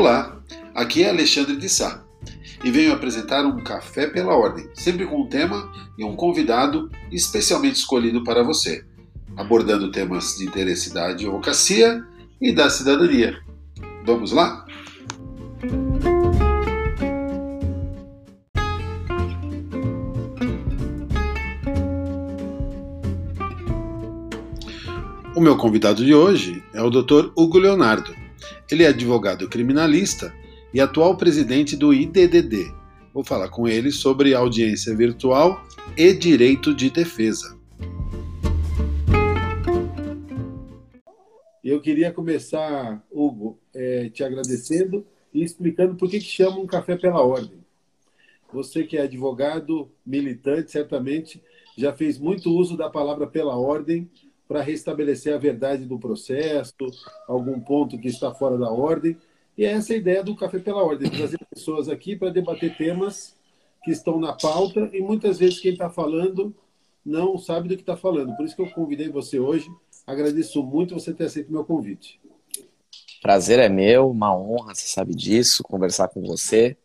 Olá, aqui é Alexandre de Sá e venho apresentar um Café pela Ordem, sempre com um tema e um convidado especialmente escolhido para você, abordando temas de interesse da advocacia e da cidadania. Vamos lá? O meu convidado de hoje é o Dr. Hugo Leonardo. Ele é advogado criminalista e atual presidente do IDDD. Vou falar com ele sobre audiência virtual e direito de defesa. Eu queria começar, Hugo, é, te agradecendo e explicando por que, que chama um café pela ordem. Você que é advogado, militante, certamente já fez muito uso da palavra pela ordem para restabelecer a verdade do processo, algum ponto que está fora da ordem. E é essa a ideia do Café pela Ordem, trazer pessoas aqui para debater temas que estão na pauta e muitas vezes quem está falando não sabe do que está falando. Por isso que eu convidei você hoje. Agradeço muito você ter aceito meu convite. Prazer é meu, uma honra, você sabe disso, conversar com você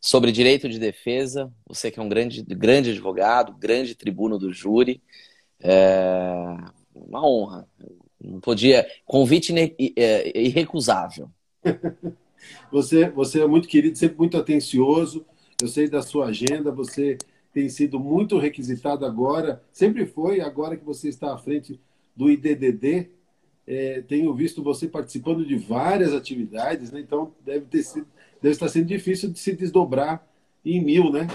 sobre direito de defesa. Você que é um grande, grande advogado, grande tribuno do júri. É uma honra. Não podia. Convite é, irrecusável. você, você é muito querido, sempre muito atencioso. Eu sei da sua agenda, você tem sido muito requisitado agora, sempre foi, agora que você está à frente do IDDD. É, tenho visto você participando de várias atividades, né? então deve, ter sido, deve estar sendo difícil de se desdobrar em mil, né?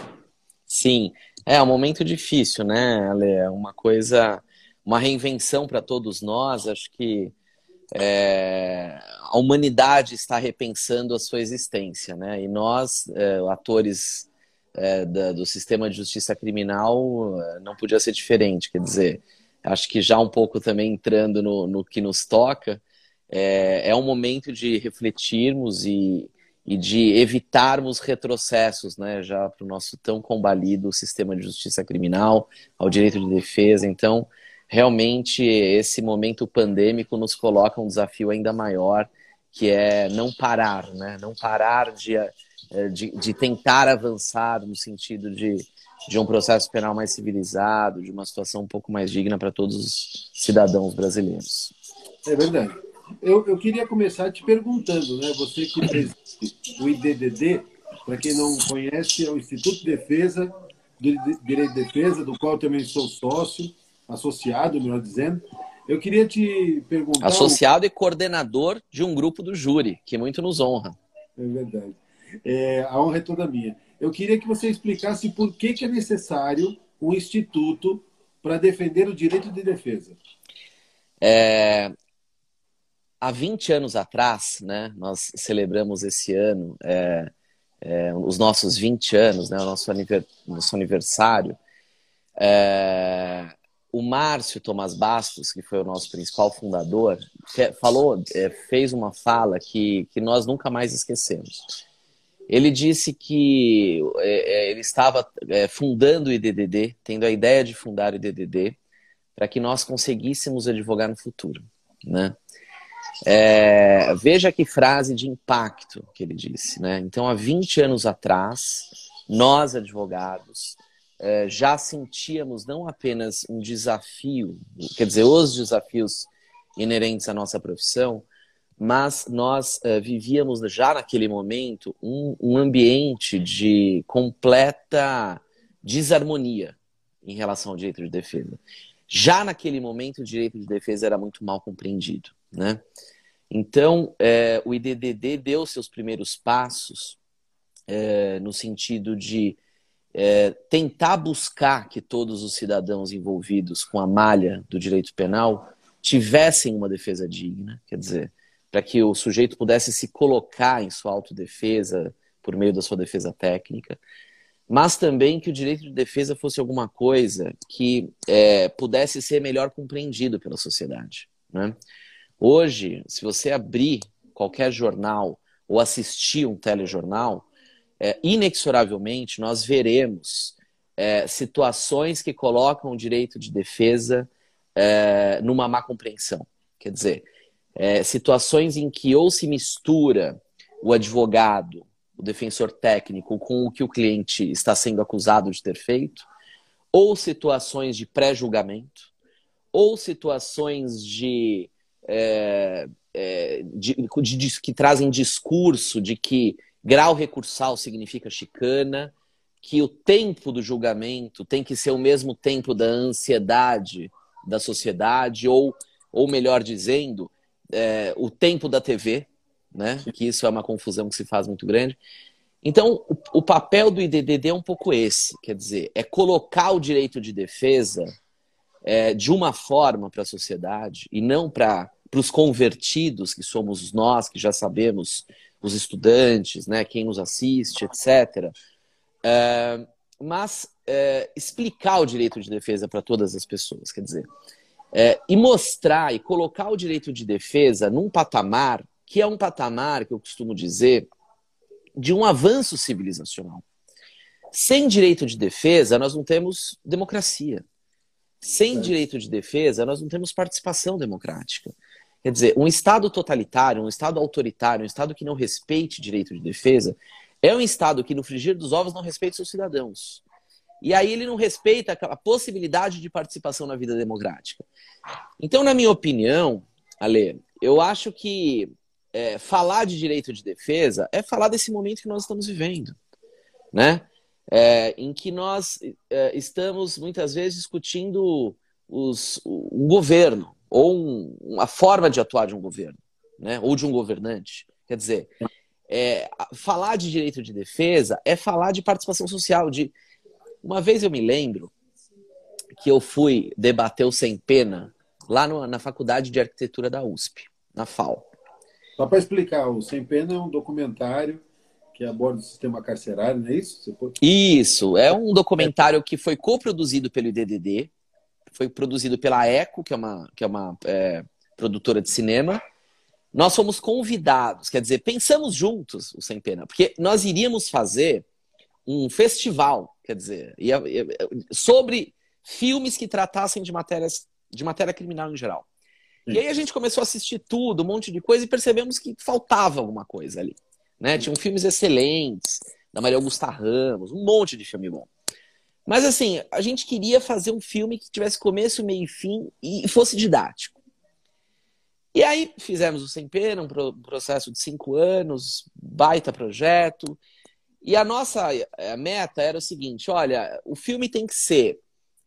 Sim, é um momento difícil, né, Ale? É uma coisa uma reinvenção para todos nós. Acho que é, a humanidade está repensando a sua existência, né? E nós, é, atores é, da, do sistema de justiça criminal, é, não podia ser diferente. Quer dizer, acho que já um pouco também entrando no, no que nos toca, é, é um momento de refletirmos e, e de evitarmos retrocessos, né? Já para o nosso tão combalido sistema de justiça criminal, ao direito de defesa. Então, realmente esse momento pandêmico nos coloca um desafio ainda maior, que é não parar, né? Não parar de, eh, de, de tentar avançar no sentido de, de um processo penal mais civilizado, de uma situação um pouco mais digna para todos os cidadãos brasileiros. É verdade. Eu, eu queria começar te perguntando, né? Você que preside o IDDD, para quem não conhece, é o Instituto de Defesa, do Direito de Defesa, do qual também sou sócio associado, melhor dizendo. Eu queria te perguntar. Associado e coordenador de um grupo do júri, que muito nos honra. É verdade. É, a honra é toda minha. Eu queria que você explicasse por que, que é necessário um instituto para defender o direito de defesa. É, há 20 anos atrás, né, nós celebramos esse ano é, é, os nossos 20 anos, né, o nosso, aniversário. É, o Márcio Tomás Bastos, que foi o nosso principal fundador, falou, é, fez uma fala que, que nós nunca mais esquecemos. Ele disse que é, é ele estava fundando o IDDD, tendo a ideia de fundar o IDDD, para que nós conseguíssemos advogar no futuro. Né? É, veja que frase de impacto que ele disse. Né? Então, há 20 anos atrás, nós, advogados, já sentíamos não apenas um desafio, quer dizer, os desafios inerentes à nossa profissão, mas nós é, vivíamos já naquele momento um, um ambiente de completa desarmonia em relação ao direito de defesa. Já naquele momento, o direito de defesa era muito mal compreendido. Né? Então, é, o IDDD deu seus primeiros passos é, no sentido de é, tentar buscar que todos os cidadãos envolvidos com a malha do direito penal tivessem uma defesa digna, quer dizer, para que o sujeito pudesse se colocar em sua autodefesa por meio da sua defesa técnica, mas também que o direito de defesa fosse alguma coisa que é, pudesse ser melhor compreendido pela sociedade. Né? Hoje, se você abrir qualquer jornal ou assistir um telejornal, é, inexoravelmente nós veremos é, situações que colocam o direito de defesa é, numa má compreensão. Quer dizer, é, situações em que ou se mistura o advogado, o defensor técnico, com o que o cliente está sendo acusado de ter feito, ou situações de pré-julgamento, ou situações de, é, é, de, de, de, que trazem discurso de que grau recursal significa chicana, que o tempo do julgamento tem que ser o mesmo tempo da ansiedade da sociedade, ou, ou melhor dizendo, é, o tempo da TV, né? que isso é uma confusão que se faz muito grande. Então, o, o papel do IDDD é um pouco esse, quer dizer, é colocar o direito de defesa é, de uma forma para a sociedade e não para os convertidos, que somos nós, que já sabemos, os estudantes, né, quem nos assiste, etc. É, mas é, explicar o direito de defesa para todas as pessoas, quer dizer, é, e mostrar e colocar o direito de defesa num patamar que é um patamar que eu costumo dizer de um avanço civilizacional. Sem direito de defesa, nós não temos democracia. Sem direito de defesa, nós não temos participação democrática. Quer dizer, um Estado totalitário, um Estado autoritário, um Estado que não respeite direito de defesa, é um Estado que, no frigir dos ovos, não respeita seus cidadãos. E aí ele não respeita a possibilidade de participação na vida democrática. Então, na minha opinião, Ale, eu acho que é, falar de direito de defesa é falar desse momento que nós estamos vivendo, né? É, em que nós é, estamos muitas vezes discutindo os, um governo ou um, uma forma de atuar de um governo, né? Ou de um governante. Quer dizer, é, falar de direito de defesa é falar de participação social. De uma vez eu me lembro que eu fui debater o sem pena lá no, na faculdade de arquitetura da USP, na FAO. Só para explicar, o Sem Pena é um documentário que aborda o sistema carcerário, não é isso? Pode... Isso, é um documentário que foi coproduzido pelo IDDD, foi produzido pela ECO, que é uma, que é uma é, produtora de cinema. Nós fomos convidados, quer dizer, pensamos juntos o Sem Pena, porque nós iríamos fazer um festival, quer dizer, ia, ia, sobre filmes que tratassem de matérias de matéria criminal em geral. E aí a gente começou a assistir tudo, um monte de coisa, e percebemos que faltava alguma coisa ali. Né? Tinham filmes excelentes, da Maria Augusta Ramos, um monte de filme bom. Mas assim, a gente queria fazer um filme que tivesse começo, meio e fim e fosse didático. E aí fizemos o Sem Pena, um processo de cinco anos, baita projeto. E a nossa meta era o seguinte: olha, o filme tem que ser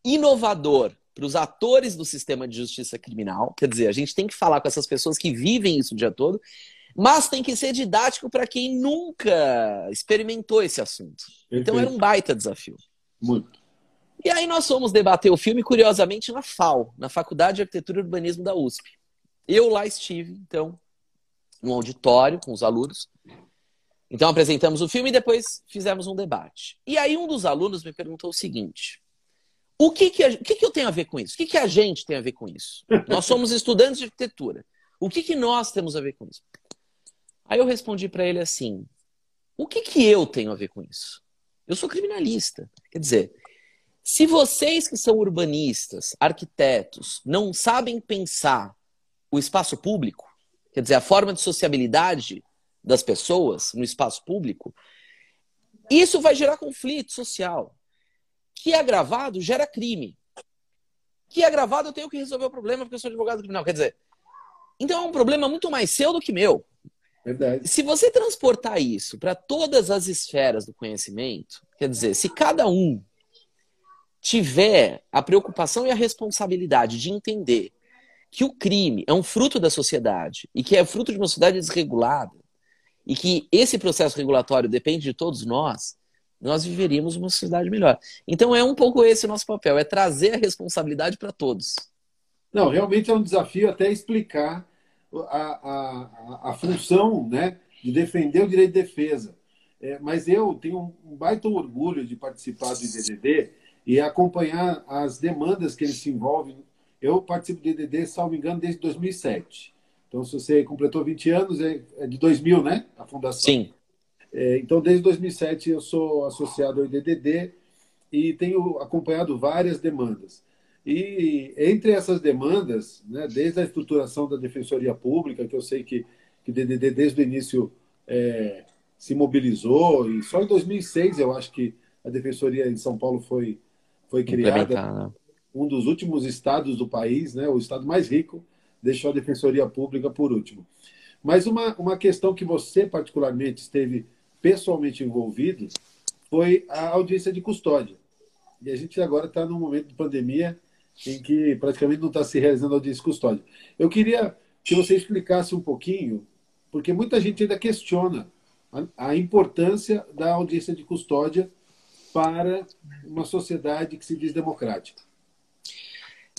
inovador para os atores do sistema de justiça criminal. Quer dizer, a gente tem que falar com essas pessoas que vivem isso o dia todo, mas tem que ser didático para quem nunca experimentou esse assunto. Então era um baita desafio. Muito. E aí nós fomos debater o filme, curiosamente, na FAO, na Faculdade de Arquitetura e Urbanismo da USP. Eu lá estive, então, no auditório com os alunos. Então apresentamos o filme e depois fizemos um debate. E aí um dos alunos me perguntou o seguinte: o que, que, a, o que, que eu tenho a ver com isso? O que, que a gente tem a ver com isso? Nós somos estudantes de arquitetura. O que, que nós temos a ver com isso? Aí eu respondi para ele assim: o que, que eu tenho a ver com isso? Eu sou criminalista. Quer dizer, se vocês que são urbanistas, arquitetos, não sabem pensar o espaço público, quer dizer, a forma de sociabilidade das pessoas no espaço público, isso vai gerar conflito social que é gravado gera crime. Que é gravado eu tenho que resolver o problema porque eu sou advogado criminal. Quer dizer, então é um problema muito mais seu do que meu. Verdade. Se você transportar isso para todas as esferas do conhecimento, quer dizer, se cada um tiver a preocupação e a responsabilidade de entender que o crime é um fruto da sociedade e que é fruto de uma sociedade desregulada e que esse processo regulatório depende de todos nós, nós viveríamos uma sociedade melhor. Então é um pouco esse o nosso papel, é trazer a responsabilidade para todos. Não, realmente é um desafio até explicar a, a, a função né, de defender o direito de defesa. É, mas eu tenho um baita orgulho de participar do IDDD e acompanhar as demandas que eles se envolvem. Eu participo do IDDD, salvo engano, desde 2007. Então, se você completou 20 anos, é, é de 2000, né? A fundação. Sim. É, então, desde 2007 eu sou associado ao IDDD e tenho acompanhado várias demandas. E entre essas demandas, né, desde a estruturação da Defensoria Pública, que eu sei que, que DDD desde o início é, se mobilizou, e só em 2006 eu acho que a Defensoria em São Paulo foi, foi criada. Né? Um dos últimos estados do país, né, o estado mais rico, deixou a Defensoria Pública por último. Mas uma, uma questão que você, particularmente, esteve pessoalmente envolvido foi a audiência de custódia. E a gente agora está num momento de pandemia em que praticamente não está se realizando audiência custódia. Eu queria que você explicasse um pouquinho, porque muita gente ainda questiona a, a importância da audiência de custódia para uma sociedade que se diz democrática.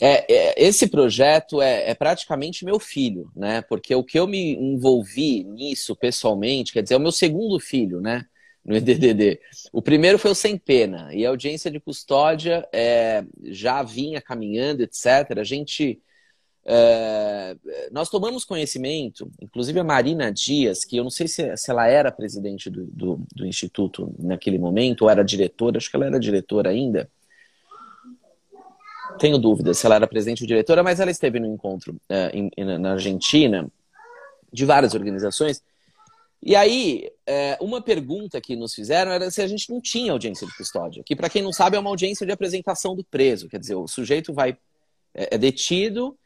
É, é, esse projeto é, é, praticamente meu filho, né? Porque o que eu me envolvi nisso pessoalmente, quer dizer, é o meu segundo filho, né? No EDDD. O primeiro foi o Sem Pena, e a audiência de custódia é, já vinha caminhando, etc. A gente. É, nós tomamos conhecimento, inclusive a Marina Dias, que eu não sei se, se ela era presidente do, do, do Instituto naquele momento, ou era diretora, acho que ela era diretora ainda tenho dúvidas se ela era presidente ou diretora, mas ela esteve no encontro uh, em, na Argentina de várias organizações. E aí, uh, uma pergunta que nos fizeram era se a gente não tinha audiência de custódia, que para quem não sabe é uma audiência de apresentação do preso, quer dizer, o sujeito vai é, é detido,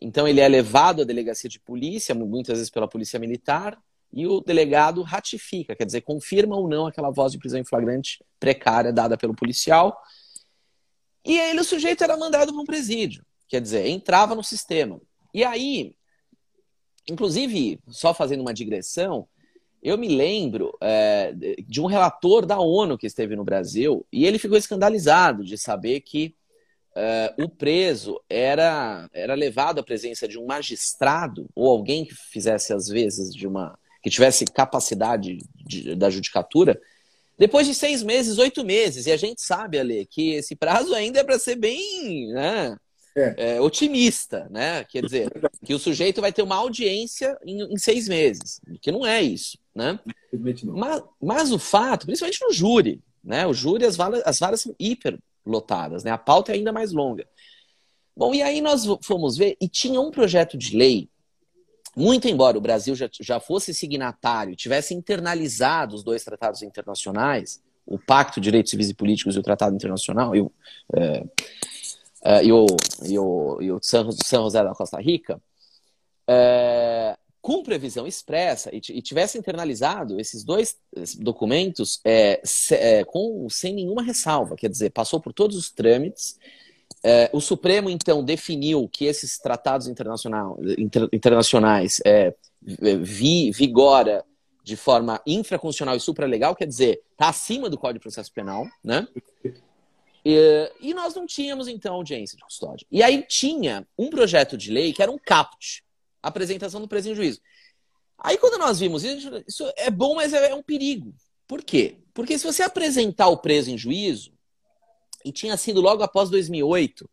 então ele é levado à delegacia de polícia, muitas vezes pela polícia militar, e o delegado ratifica, quer dizer, confirma ou não aquela voz de prisão em flagrante precária dada pelo policial e aí o sujeito era mandado para um presídio. Quer dizer, entrava no sistema. E aí, inclusive, só fazendo uma digressão, eu me lembro é, de um relator da ONU que esteve no Brasil e ele ficou escandalizado de saber que é, o preso era, era levado à presença de um magistrado ou alguém que fizesse, às vezes, de uma. que tivesse capacidade de, da judicatura depois de seis meses, oito meses. E a gente sabe, Ale, que esse prazo ainda é para ser bem né, é. É, otimista, né? Quer dizer, que o sujeito vai ter uma audiência em, em seis meses, que não é isso, né? Mas, mas, o fato, principalmente no júri, né? O júri, as varas, as varas são hiper lotadas, né? A pauta é ainda mais longa. Bom, e aí nós fomos ver, e tinha um projeto de lei muito embora o Brasil já, já fosse signatário, tivesse internalizado os dois tratados internacionais, o Pacto de Direitos Civis e Políticos e o Tratado Internacional, e o, é, é, e o, e o, e o San, San José da Costa Rica, é, com previsão expressa, e, e, tivesse internalizado esses dois documentos é, se, é, com, sem nenhuma ressalva, quer dizer, passou por todos os trâmites, é, o Supremo, então, definiu que esses tratados internacional, inter, internacionais é, vi, vigora de forma infraconstitucional e supralegal, quer dizer, está acima do Código de Processo Penal, né? E, e, nós não tínhamos, então, audiência de custódia. E aí tinha um projeto de lei que era um caput, apresentação do preso em juízo. Aí quando nós vimos isso, isso é bom, mas é um perigo. Por quê? Porque se você apresentar o preso em juízo, e tinha sido logo após 2008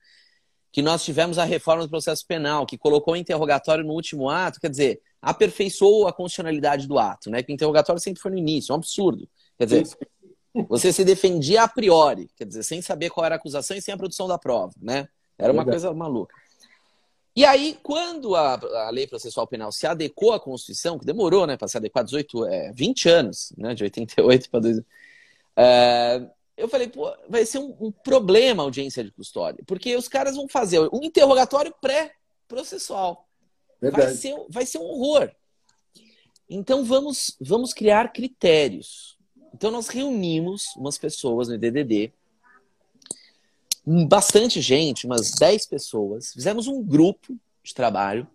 que nós tivemos a reforma do processo penal, que colocou o interrogatório no último ato, quer dizer, aperfeiçoou a constitucionalidade do ato, né? Que o interrogatório sempre foi no início, é um absurdo. Quer dizer, você se defendia a priori, quer dizer, sem saber qual era a acusação e sem a produção da prova, né? Era uma coisa maluca. E aí, quando a, a, lei processual penal se adequou à Constituição, que demorou, né, para se adequar 18, é, 20 anos, né, de 88 para 2000, é, eu falei, pô, vai ser um, um, problema a audiência de custódia, porque os caras vão fazer um interrogatório pré-processual. Vai ser, vai ser um horror. Então vamos, vamos criar critérios. Então nós reunimos umas pessoas no DDD, bastante gente, umas 10 pessoas, fizemos um grupo de trabalho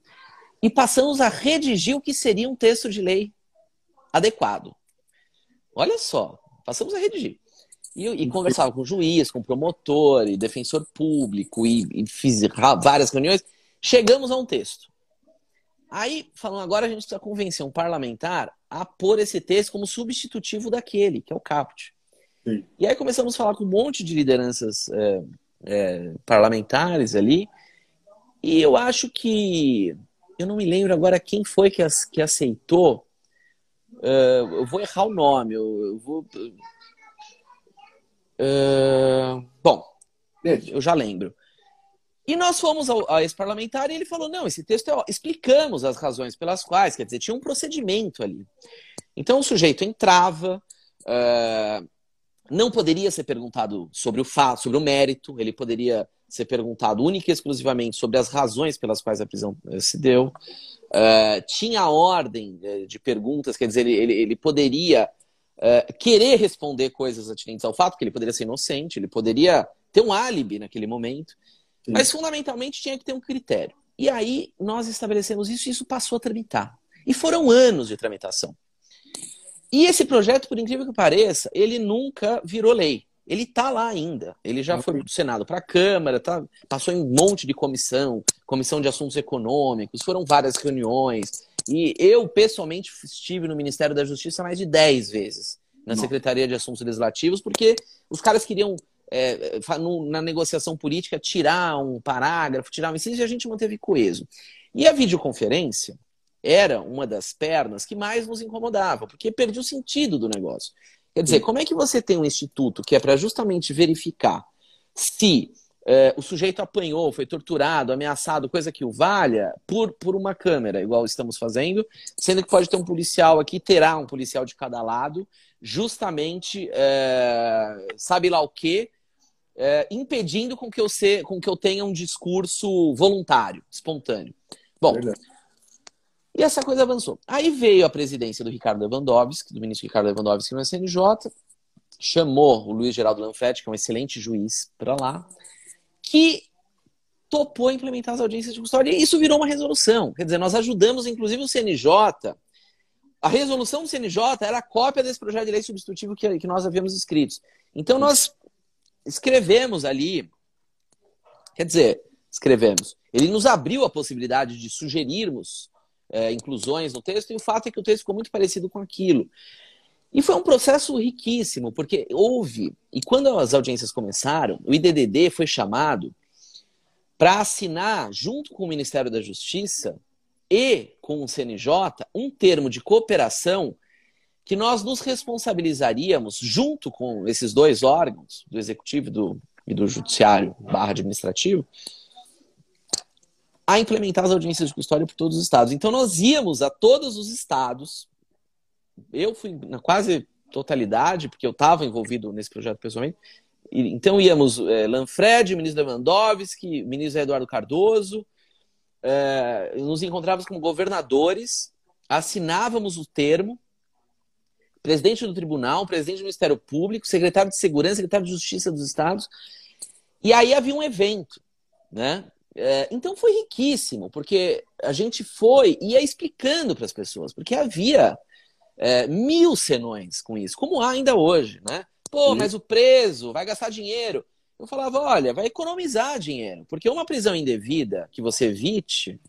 e passamos a redigir o que seria um texto de lei adequado. Olha só, passamos a redigir. E, e conversava com o juiz, com o promotor e defensor público e, e fiz várias reuniões. Chegamos a um texto. Aí, falando agora, a gente precisa convencer um parlamentar a pôr esse texto como substitutivo daquele, que é o caput. Sim. E aí começamos a falar com um monte de lideranças é, é, parlamentares ali. E eu acho que. Eu não me lembro agora quem foi que, as, que aceitou. Uh, eu vou errar o nome. Eu, eu vou Uh, bom, eu já lembro. E nós fomos ao, a esse parlamentar e ele falou: não, esse texto é. Explicamos as razões pelas quais, quer dizer, tinha um procedimento ali. Então o sujeito entrava, uh, não poderia ser perguntado sobre o fato, sobre o mérito, ele poderia ser perguntado única e exclusivamente sobre as razões pelas quais a prisão eh, se deu. Uh, tinha a ordem de perguntas, quer dizer, ele, ele, ele poderia uh, querer responder coisas atinentes ao fato, que ele poderia ser inocente, ele poderia ter um álibi naquele momento, Sim. mas fundamentalmente tinha que ter um critério. E aí nós estabelecemos isso e isso passou a tramitar. E foram anos de tramitação. E esse projeto, por incrível que pareça, ele nunca virou lei. Ele está lá ainda. Ele já foi do Senado para a Câmara, tá, passou em um monte de comissão, comissão de assuntos econômicos, foram várias reuniões. E eu, pessoalmente, estive no Ministério da Justiça mais de 10 vezes, na Secretaria de Assuntos Legislativos, porque os caras queriam, é, na negociação política, tirar um parágrafo, tirar um inciso, e a gente manteve coeso. E a videoconferência era uma das pernas que mais nos incomodava, porque perdia o sentido do negócio. Quer dizer, como é que você tem um instituto que é para justamente verificar se é, o sujeito apanhou, foi torturado, ameaçado, coisa que o valha, por, por uma câmera, igual estamos fazendo, sendo que pode ter um policial aqui, terá um policial de cada lado, justamente, é, sabe lá o quê, é, impedindo com que, eu se, com que eu tenha um discurso voluntário, espontâneo. Bom, Verdade. E essa coisa avançou. Aí veio a presidência do Ricardo Lewandowski, do ministro Ricardo Lewandowski no SNJ, chamou o Luiz Geraldo Lanfetti, que é um excelente juiz, para lá, que topou implementar as audiências de custódia. E isso virou uma resolução. Quer dizer, nós ajudamos, inclusive, o CNJ. A resolução do CNJ era a cópia desse projeto de lei substitutivo que, que nós havíamos escrito. Então, nós escrevemos ali. Quer dizer, escrevemos. Ele nos abriu a possibilidade de sugerirmos é, inclusões no texto, e o fato é que o texto ficou muito parecido com aquilo. E foi um processo riquíssimo, porque houve, e quando as audiências começaram, o IDDD foi chamado para assinar, junto com o Ministério da Justiça e com o CNJ, um termo de cooperação que nós nos responsabilizaríamos, junto com esses dois órgãos, do Executivo e do, e do Judiciário barra administrativo, a implementar as audiências de custódia por todos os estados. Então nós íamos a todos os estados. Eu fui na quase totalidade, porque eu estava envolvido nesse projeto pessoalmente. Então íamos é, Lanfred, ministro Lewandowski, ministro Eduardo Cardoso, é, nos encontrávamos como governadores, assinávamos o termo, presidente do tribunal, presidente do Ministério Público, secretário de Segurança, secretário de Justiça dos estados, e aí havia um evento, né? É, então foi riquíssimo, porque a gente foi e ia explicando para as pessoas, porque havia é, mil senões com isso, como há ainda hoje, né? Pô, mas o preso vai gastar dinheiro. Eu falava, olha, vai economizar dinheiro, porque uma prisão indevida que você evite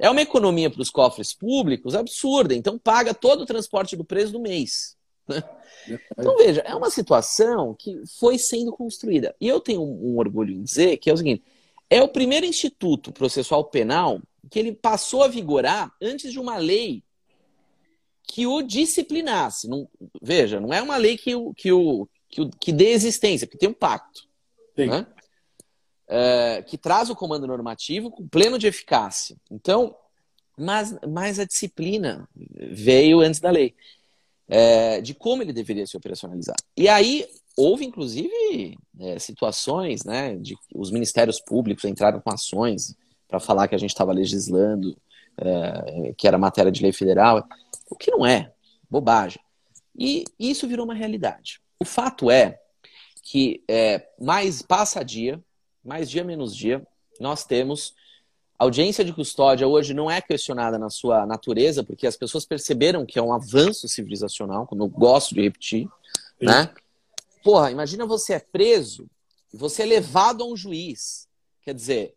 é uma economia para os cofres públicos absurda, então paga todo o transporte do preso do mês. Né? Então veja, é uma situação que foi sendo construída. E eu tenho um, orgulho em dizer que é o seguinte: é o primeiro instituto processual penal que ele passou a vigorar antes de uma lei que o disciplinasse. Não, veja, não é uma lei que, o, que, o, que, o, que dê existência, porque tem um pacto. Né? É, que traz o comando normativo com pleno de eficácia. Então, mas, mas a disciplina veio antes da lei. É, de como ele deveria se operacionalizar. E aí houve, inclusive, é, situações, né, de os ministérios públicos entraram com ações para falar que a gente estava legislando, que era matéria de lei federal, o que não é, bobagem. E isso virou uma realidade. O fato é que é, mais passa dia, mais dia menos dia, nós temos audiência de custódia hoje não é questionada na sua natureza, porque as pessoas perceberam que é um avanço civilizacional, como eu gosto de repetir, Sim. né? Porra, imagina você é preso e você é levado a um juiz. Quer dizer,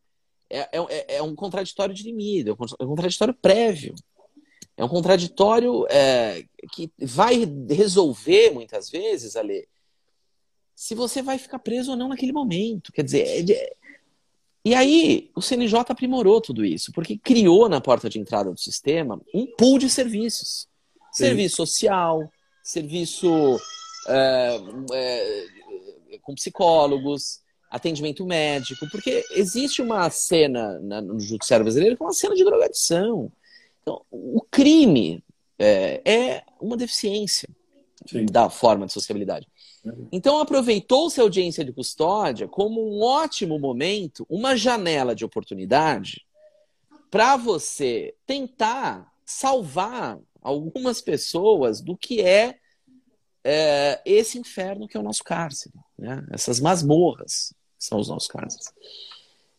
é, é, é um contraditório de limite, é um contraditório prévio. É um contraditório é, que vai resolver, muitas vezes, Ale, se você vai ficar preso ou não naquele momento. Quer dizer, é, e aí o CNJ aprimorou tudo isso, porque criou na porta de entrada do sistema um pool de serviços. Sim. Serviço social, serviço é, é, com psicólogos, atendimento médico, porque existe uma cena no judiciário brasileiro que é uma cena de drogadição. Então, o crime é, é uma deficiência Sim. da forma de sociabilidade. Então, aproveitou-se a audiência de custódia como um ótimo momento, uma janela de oportunidade para você tentar salvar algumas pessoas do que é, é, esse inferno que é o nosso cárcere. Né? Essas masmorras são os nossos cárceres.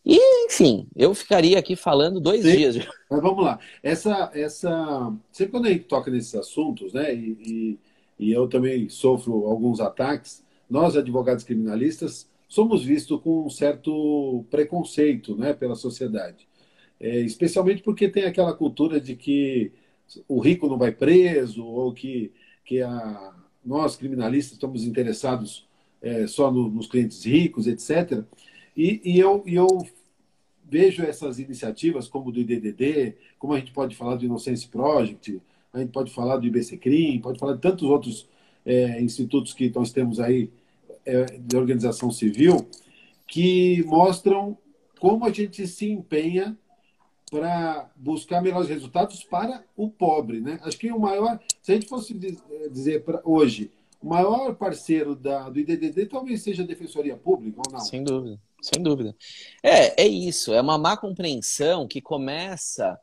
E, enfim, eu ficaria aqui falando dois Sim, dias. Mas vamos lá. Essa, essa... Sempre quando a gente toca nesses assuntos, né? E, e e eu também sofro alguns ataques, nós, advogados criminalistas, somos vistos com um certo preconceito né, pela sociedade. É, especialmente porque tem aquela cultura de que o rico não vai preso, ou que, que a, nós, criminalistas, estamos interessados é, só no, nos clientes ricos, etc. E, e, eu, eu vejo essas iniciativas, como do IDDD, como a gente pode falar do Innocence Project, a gente pode falar do IBCCRIM, pode falar de tantos outros é, institutos que nós temos aí é, de organização civil, que mostram como a gente se empenha para buscar melhores resultados para o pobre. Né? Acho que o maior, se a gente fosse é, dizer para hoje, o maior parceiro da, do IDDD talvez seja a Defensoria Pública, ou não? Sem dúvida, sem dúvida. É, é isso, é uma má compreensão que começa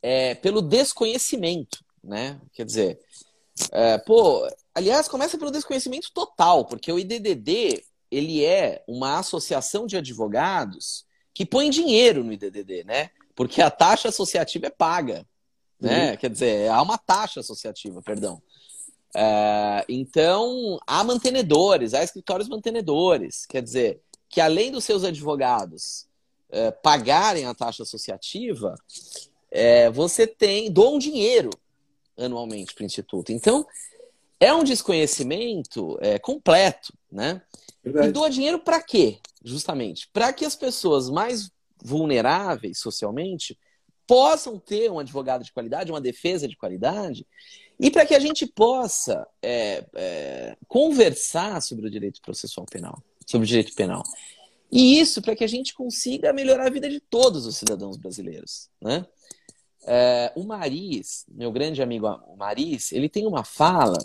é, pelo desconhecimento né? Quer dizer, é, pô, aliás, começa pelo desconhecimento total, porque o IDDD ele é uma associação de advogados que põe dinheiro no IDDD, né? Porque a taxa associativa é paga, né? Uhum. Quer dizer, há uma taxa associativa, perdão. É, então, há mantenedores, há escritórios mantenedores. Quer dizer, que além dos seus advogados é, pagarem a taxa associativa, é, você tem, doam dinheiro anualmente para o Instituto. Então, é um desconhecimento é, completo, né? Verdade. E doa dinheiro para quê? Justamente, para que as pessoas mais vulneráveis socialmente possam ter um advogado de qualidade, uma defesa de qualidade, e para que a gente possa é, é, conversar sobre o direito processual penal, sobre o direito penal. E isso para que a gente consiga melhorar a vida de todos os cidadãos brasileiros, né? É, o Maris, meu grande amigo Maris, ele tem uma fala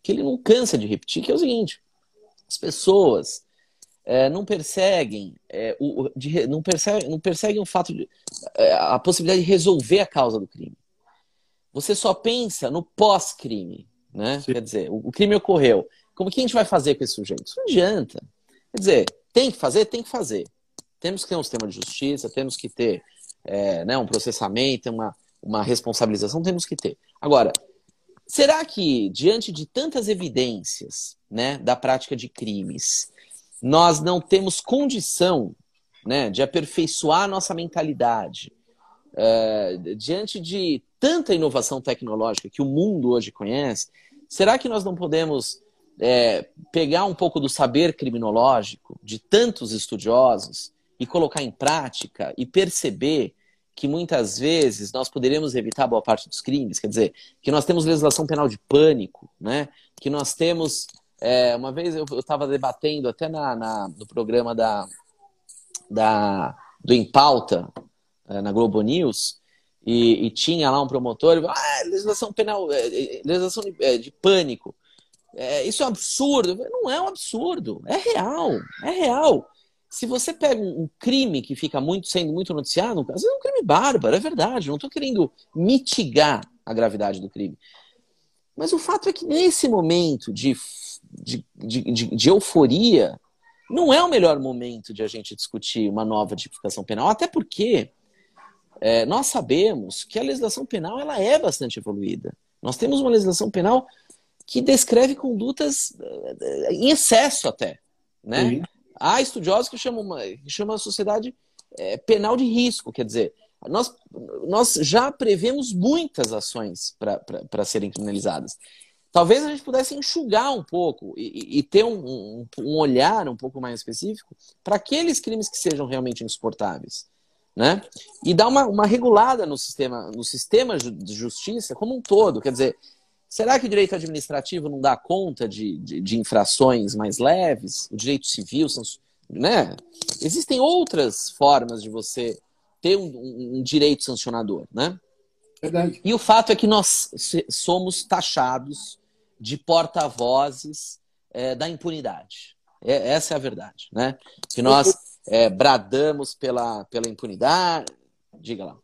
que ele não cansa de repetir, que é o seguinte: as pessoas é, não perseguem é, o, de, não, perseguem, não perseguem o fato de é, a possibilidade de resolver a causa do crime. Você só pensa no pós-crime, né? Sim. Quer dizer, o, o, crime ocorreu. Como que a gente vai fazer com esse sujeito? Isso não adianta. Quer dizer, tem que fazer, tem que fazer. Temos que ter um sistema de justiça, temos que ter é, né, um processamento, uma, uma responsabilização, temos que ter. Agora, será que, diante de tantas evidências né, da prática de crimes, nós não temos condição né, de aperfeiçoar nossa mentalidade? Uh, diante de tanta inovação tecnológica que o mundo hoje conhece, será que nós não podemos é, pegar um pouco do saber criminológico de tantos estudiosos e colocar em prática e perceber que muitas vezes nós poderíamos evitar boa parte dos crimes, quer dizer, que nós temos legislação penal de pânico, né? que nós temos. É, uma vez eu estava debatendo até na, na, no programa da, da, do Em Pauta, é, na Globo News, e, e, tinha lá um promotor, ah, legislação penal, é, é legislação de, é, de pânico. É, isso é um absurdo. Não é um absurdo, é real, é real se você pega um, crime que fica muito sendo muito noticiado, às vezes é um crime bárbaro, é verdade. Não estou querendo mitigar a gravidade do crime. Mas o fato é que nesse momento de, de, de, de, euforia, não é o melhor momento de a gente discutir uma nova tipificação penal, até porque é, nós sabemos que a legislação penal ela é bastante evoluída. Nós temos uma legislação penal que descreve condutas é, em excesso até, né? Sim. Há estudiosos que chamam, uma, que chamam a sociedade é, penal de risco, quer dizer, nós, nós já prevemos muitas ações para serem criminalizadas. Talvez a gente pudesse enxugar um pouco e, e ter um, um, um, olhar um pouco mais específico para aqueles crimes que sejam realmente insuportáveis. Né? E dar uma, uma regulada no sistema, no sistema de justiça como um todo. Quer dizer, Será que o direito administrativo não dá conta de, de, de infrações mais leves? O direito civil, né? Existem outras formas de você ter um, um, um direito sancionador, né? Verdade. E o fato é que nós somos taxados de porta-vozes é, da impunidade. É, essa é a verdade, né? Que nós é, bradamos pela, pela impunidade. Diga lá.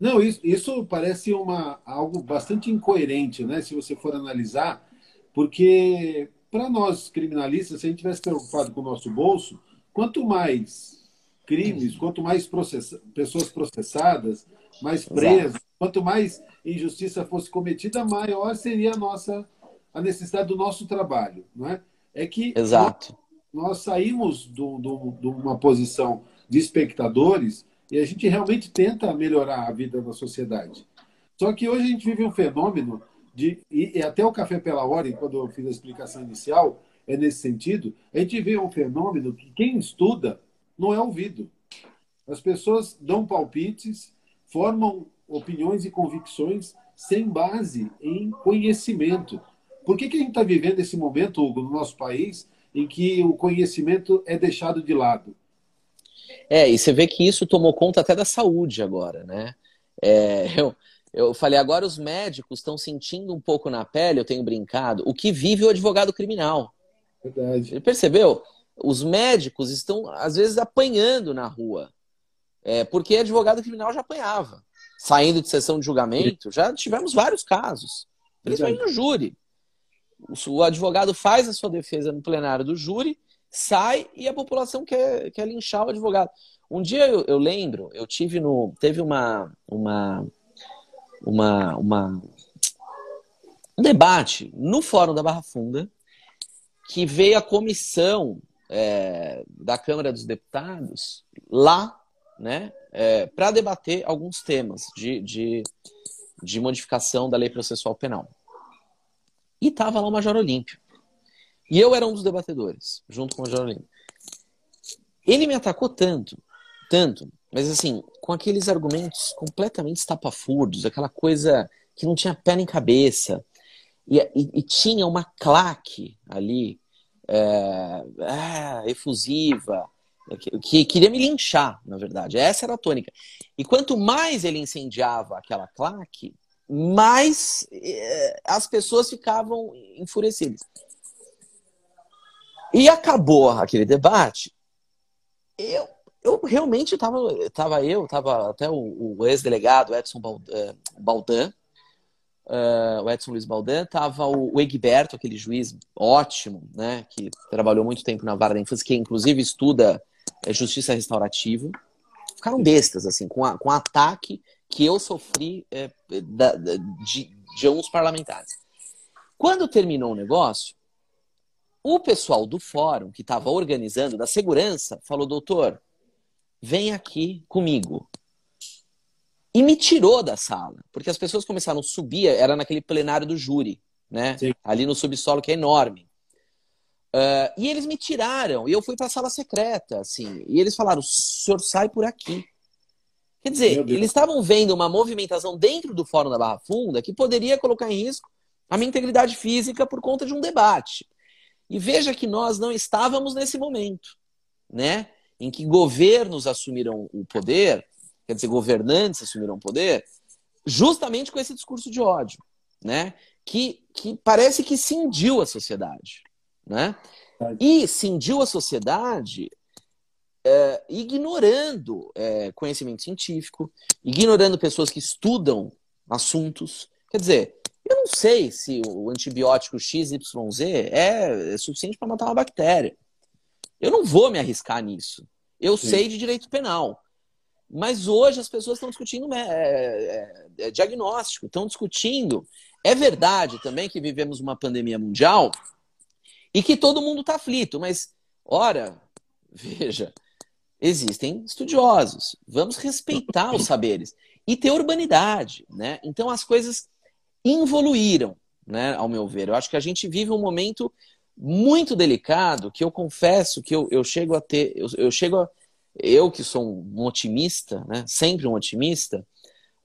Não, isso, isso parece uma, algo bastante incoerente, né? Se você for analisar, porque para nós criminalistas, se a gente tivesse preocupado com o nosso bolso, quanto mais crimes, quanto mais processa, pessoas processadas, mais presas, quanto mais injustiça fosse cometida, maior seria a nossa a necessidade do nosso trabalho, não é? É que Exato. Nós, nós saímos de uma posição de espectadores e a gente realmente tenta melhorar a vida da sociedade. Só que hoje a gente vive um fenômeno de e, até o café pela ordem, quando eu fiz a explicação inicial, é nesse sentido. A gente vê um fenômeno que quem estuda não é ouvido. As pessoas dão palpites, formam opiniões e convicções sem base em conhecimento. Por que, que a gente está vivendo esse momento, Hugo, no nosso país, em que o conhecimento é deixado de lado? É, e você vê que isso tomou conta até da saúde agora, né? É, eu, eu falei, agora os médicos estão sentindo um pouco na pele, eu tenho brincado, o que vive o advogado criminal. Verdade. Ele percebeu? Os médicos estão, às vezes, apanhando na rua. É, porque advogado criminal já apanhava. Saindo de sessão de julgamento, já tivemos vários casos. Principalmente no júri. O advogado faz a sua defesa no plenário do júri, sai e a população quer, quer linchar o advogado. Um dia eu, eu lembro, eu tive no. Teve uma, uma, uma, uma, um debate no Fórum da Barra Funda que veio a comissão é, da Câmara dos Deputados lá, né, é, para debater alguns temas de, de, de modificação da lei processual penal. E estava lá o Major Olímpio. E eu era um dos debatedores, junto com o Olímpio. Ele me atacou tanto, tanto, mas assim, com aqueles argumentos completamente estapafurdos, aquela coisa que não tinha pé nem cabeça. E, e, e tinha uma claque ali, é, é, efusiva, que, que, queria me linchar, na verdade. Essa era a tônica. E quanto mais ele incendiava aquela claque, mais é, as pessoas ficavam enfurecidas. E acabou aquele debate. Eu, eu realmente estava, tava eu, estava até o, o ex-delegado Edson Baldan, uh, o Edson Luiz Baldan, estava o, o Egberto, aquele juiz ótimo, né, que trabalhou muito tempo na vara da infância, que inclusive estuda é, justiça restaurativa. Ficaram bestas, assim, com, a, com o ataque que eu sofri é, da, de, de uns parlamentares. Quando terminou o negócio, o pessoal do fórum que estava organizando, da segurança, falou: doutor, vem aqui comigo. E me tirou da sala, porque as pessoas começaram a subir, era naquele plenário do júri, né? Sim. Ali no subsolo, que é enorme. Uh, e eles me tiraram, e eu fui para a sala secreta, assim. E eles falaram: o senhor sai por aqui. Quer dizer, eles estavam vendo uma movimentação dentro do Fórum da Barra Funda que poderia colocar em risco a minha integridade física por conta de um debate. E veja que nós não estávamos nesse momento, né? Em que governos assumiram o poder, quer dizer, governantes assumiram o poder, justamente com esse discurso de ódio, né? Que, que parece que cindiu a sociedade, né? E cindiu a sociedade é, ignorando é, conhecimento científico, ignorando pessoas que estudam assuntos. Quer dizer, eu não sei se o antibiótico XYZ é, é suficiente para matar uma bactéria. Eu não vou me arriscar nisso. Eu Sim. sei de direito penal. Mas hoje as pessoas estão discutindo é, é, é, diagnóstico, estão discutindo. É verdade também que vivemos uma pandemia mundial e que todo mundo está aflito, mas, ora, veja, existem estudiosos. Vamos respeitar os saberes e ter urbanidade, né? Então as coisas involuíram, né, ao meu ver. Eu acho que a gente vive um momento muito delicado que eu confesso que eu, eu chego a ter, eu, eu chego a, eu que sou um otimista, né, sempre um otimista,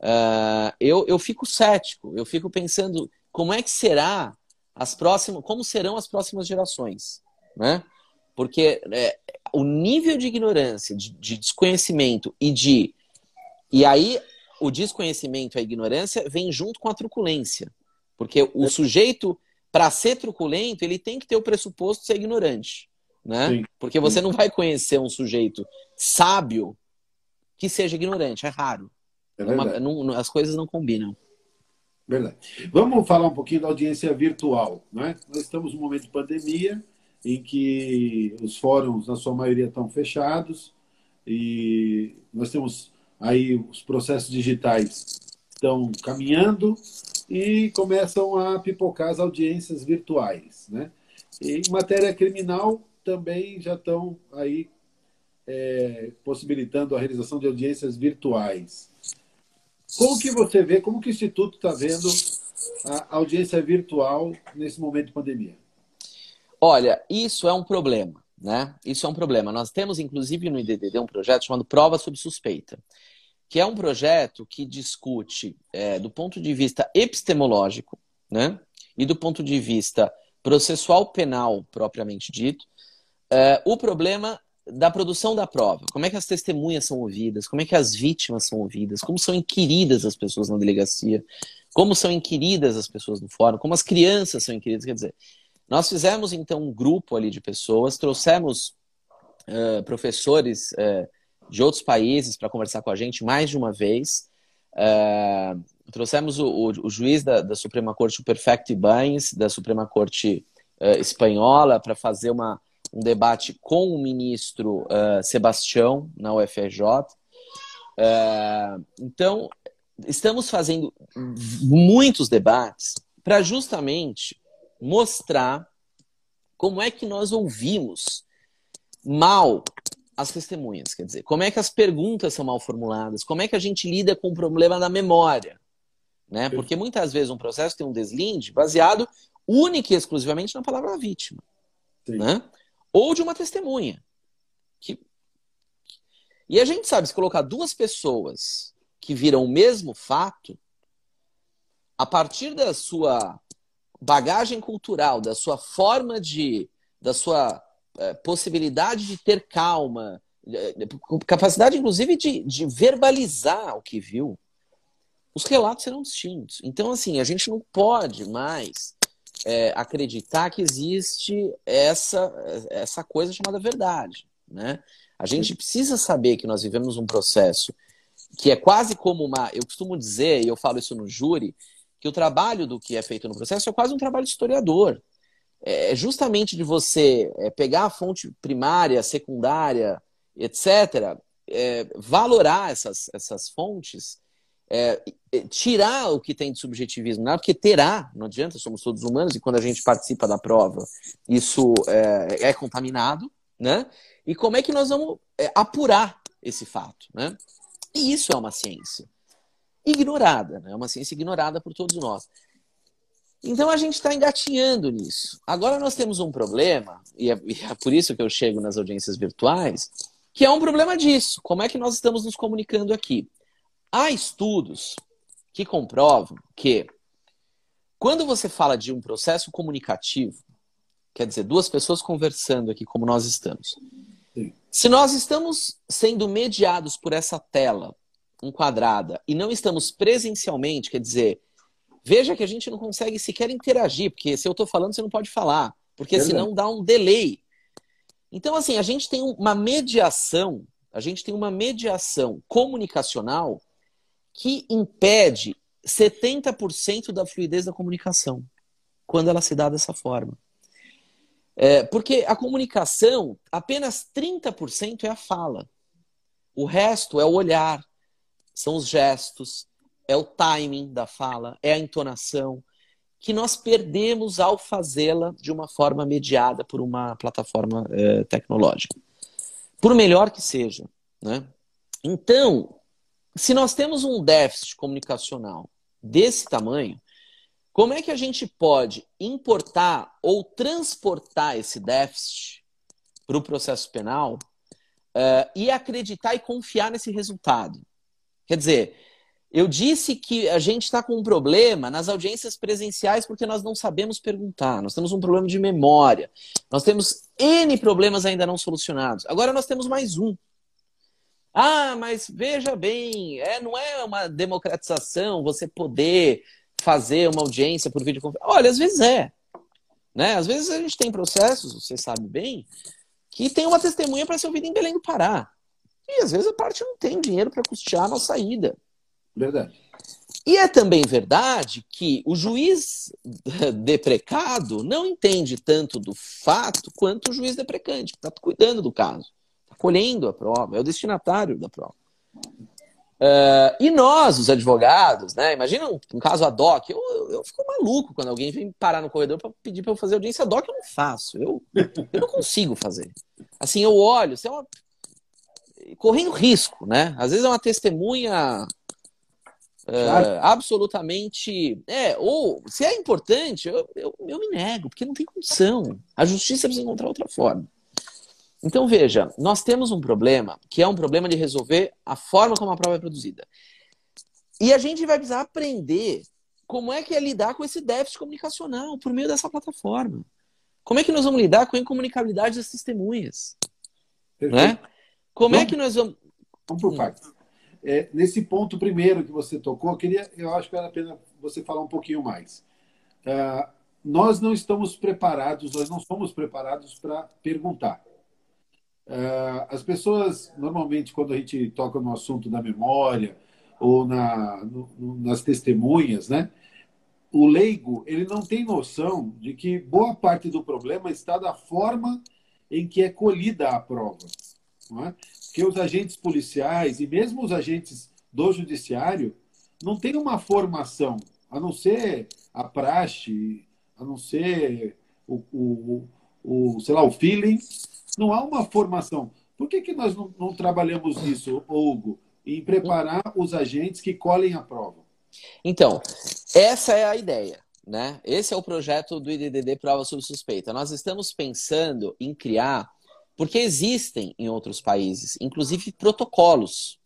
uh, eu, eu fico cético, eu fico pensando como é que será as próximas, como serão as próximas gerações, né? Porque é, o nível de ignorância, de, de desconhecimento e de e aí o desconhecimento, a ignorância, vem junto com a truculência. Porque o sujeito, para ser truculento, ele tem que ter o pressuposto de ser ignorante. Né? Sim. Porque você não vai conhecer um sujeito sábio que seja ignorante, é raro. É Uma, não, as coisas não combinam. Verdade. Vamos falar um pouquinho da audiência virtual. Né? Nós estamos num momento de pandemia em que os fóruns, na sua maioria, estão fechados e nós temos aí os processos digitais estão caminhando e começam a pipocar as audiências virtuais. Né? E em matéria criminal também já estão aí é, possibilitando a realização de audiências virtuais. Como que você vê, como que o Instituto está vendo a audiência virtual nesse momento de pandemia? Olha, isso é um problema, né? Isso é um problema. Nós temos, inclusive, no IDDD um projeto chamado Prova sob Suspeita, que é um projeto que discute, é, do ponto de vista epistemológico, né? E do ponto de vista processual penal, propriamente dito, é, o problema da produção da prova. Como é que as testemunhas são ouvidas? Como é que as vítimas são ouvidas? Como são inquiridas as pessoas na delegacia? Como são inquiridas as pessoas no fórum? Como as crianças são inquiridas? Quer dizer, nós fizemos então um grupo ali de pessoas, trouxemos uh, professores uh, de outros países para conversar com a gente mais de uma vez. Uh, trouxemos o, o, o juiz da, da, Suprema Corte, o Perfect Bains, da Suprema Corte Espanhola, para fazer uma, um debate com o ministro Sebastião na UFRJ. Então, estamos fazendo muitos debates para justamente mostrar como é que nós ouvimos mal as testemunhas, quer dizer, como é que as perguntas são mal formuladas, como é que a gente lida com o problema da memória, né? Porque muitas vezes um processo tem um deslinde baseado única e exclusivamente na palavra vítima, Sim. né? ou de uma testemunha. Que... E a gente sabe, se colocar duas pessoas que viram o mesmo fato, a partir da sua bagagem cultural, da sua forma de. da sua é, possibilidade de ter calma, capacidade, inclusive, de, de verbalizar o que viu, os relatos serão distintos. Então, assim, a gente não pode mais é, acreditar que existe essa, essa coisa chamada verdade. Né? A gente precisa saber que nós vivemos um processo que é quase como uma. Eu costumo dizer, e eu falo isso no júri, que o trabalho do que é feito no processo é quase um trabalho de historiador. É justamente de você é, pegar a fonte primária, secundária, etc., é, valorar essas, essas fontes é, tirar o que tem de subjetivismo, não é porque terá, não adianta, somos todos humanos e quando a gente participa da prova, isso é, é contaminado, né? E como é que nós vamos é, apurar esse fato, né? E isso é uma ciência ignorada, né? é uma ciência ignorada por todos nós. Então a gente está engatinhando nisso. Agora nós temos um problema, e é, e é por isso que eu chego nas audiências virtuais, que é um problema disso. Como é que nós estamos nos comunicando aqui? Há estudos que comprovam que quando você fala de um processo comunicativo, quer dizer, duas pessoas conversando aqui como nós estamos. Se nós estamos sendo mediados por essa tela enquadrada e não estamos presencialmente, quer dizer, veja que a gente não consegue sequer interagir, porque se eu estou falando, você não pode falar, porque Verdade. senão dá um delay. Então, assim, a gente tem uma mediação, a gente tem uma mediação comunicacional que impede 70% da fluidez da comunicação quando ela se dá dessa forma. É, porque a comunicação, apenas 30% é a fala. O resto é o olhar, são os gestos, é o timing da fala, é a entonação, que nós perdemos ao fazê-la de uma forma mediada por uma plataforma é, tecnológica. Por melhor que seja. Né? Então, se nós temos um déficit comunicacional desse tamanho, como é que a gente pode importar ou transportar esse déficit para o processo penal uh, e acreditar e confiar nesse resultado? Quer dizer, eu disse que a gente está com um problema nas audiências presenciais porque nós não sabemos perguntar. Nós temos um problema de memória. Nós temos N problemas ainda não solucionados. Agora nós temos mais um. Ah, mas veja bem, é, não é uma democratização você poder fazer uma audiência por videoconferência. Olha, às vezes é. Né? Às vezes a gente tem processos, você sabe bem, que tem uma testemunha para ser ouvida em Belém do Pará. E às vezes a parte não tem dinheiro para custear a nossa ida. Verdade. E é também verdade que o juiz deprecado não entende tanto do fato quanto o juiz deprecante, que está cuidando do caso colhendo a prova, é o destinatário da prova. Uh, e nós, os advogados, né? Imagina um, um caso ad hoc. Eu, eu fico maluco quando alguém vem parar no corredor para pedir para eu fazer audiência ad hoc. Eu não faço. Eu, eu não consigo fazer. Assim, eu olho, você é uma... correndo risco, né? Às vezes é uma testemunha uh, absolutamente. É, ou se é importante, eu, eu, eu me nego, porque não tem condição. A justiça precisa encontrar outra forma. Então, veja, nós temos um problema que é um problema de resolver a forma como a prova é produzida. E a gente vai precisar aprender como é que é lidar com esse déficit comunicacional por meio dessa plataforma. Como é que nós vamos lidar com a incomunicabilidade das testemunhas? Né? Como vamos, é que nós vamos. Vamos por partes. É, nesse ponto primeiro que você tocou, eu, queria, eu acho que vale a pena você falar um pouquinho mais. Uh, nós não estamos preparados, nós não somos preparados para perguntar. Uh, as pessoas, normalmente, quando a gente toca no assunto da memória ou na, no, nas testemunhas, né? O leigo, ele não tem noção de que boa parte do problema está da forma em que é colhida a prova. É? Porque os agentes policiais e mesmo os agentes do judiciário não têm uma formação, a não ser a praxe, a não ser o, o, o sei lá, o feeling, não há uma formação. Por que, que nós não, não trabalhamos nisso, Hugo, em preparar os agentes que colhem a prova? Então, essa é a ideia. Né? Esse é o projeto do IDDD Prova Sob Suspeita. Nós estamos pensando em criar, porque existem em outros países, inclusive protocolos.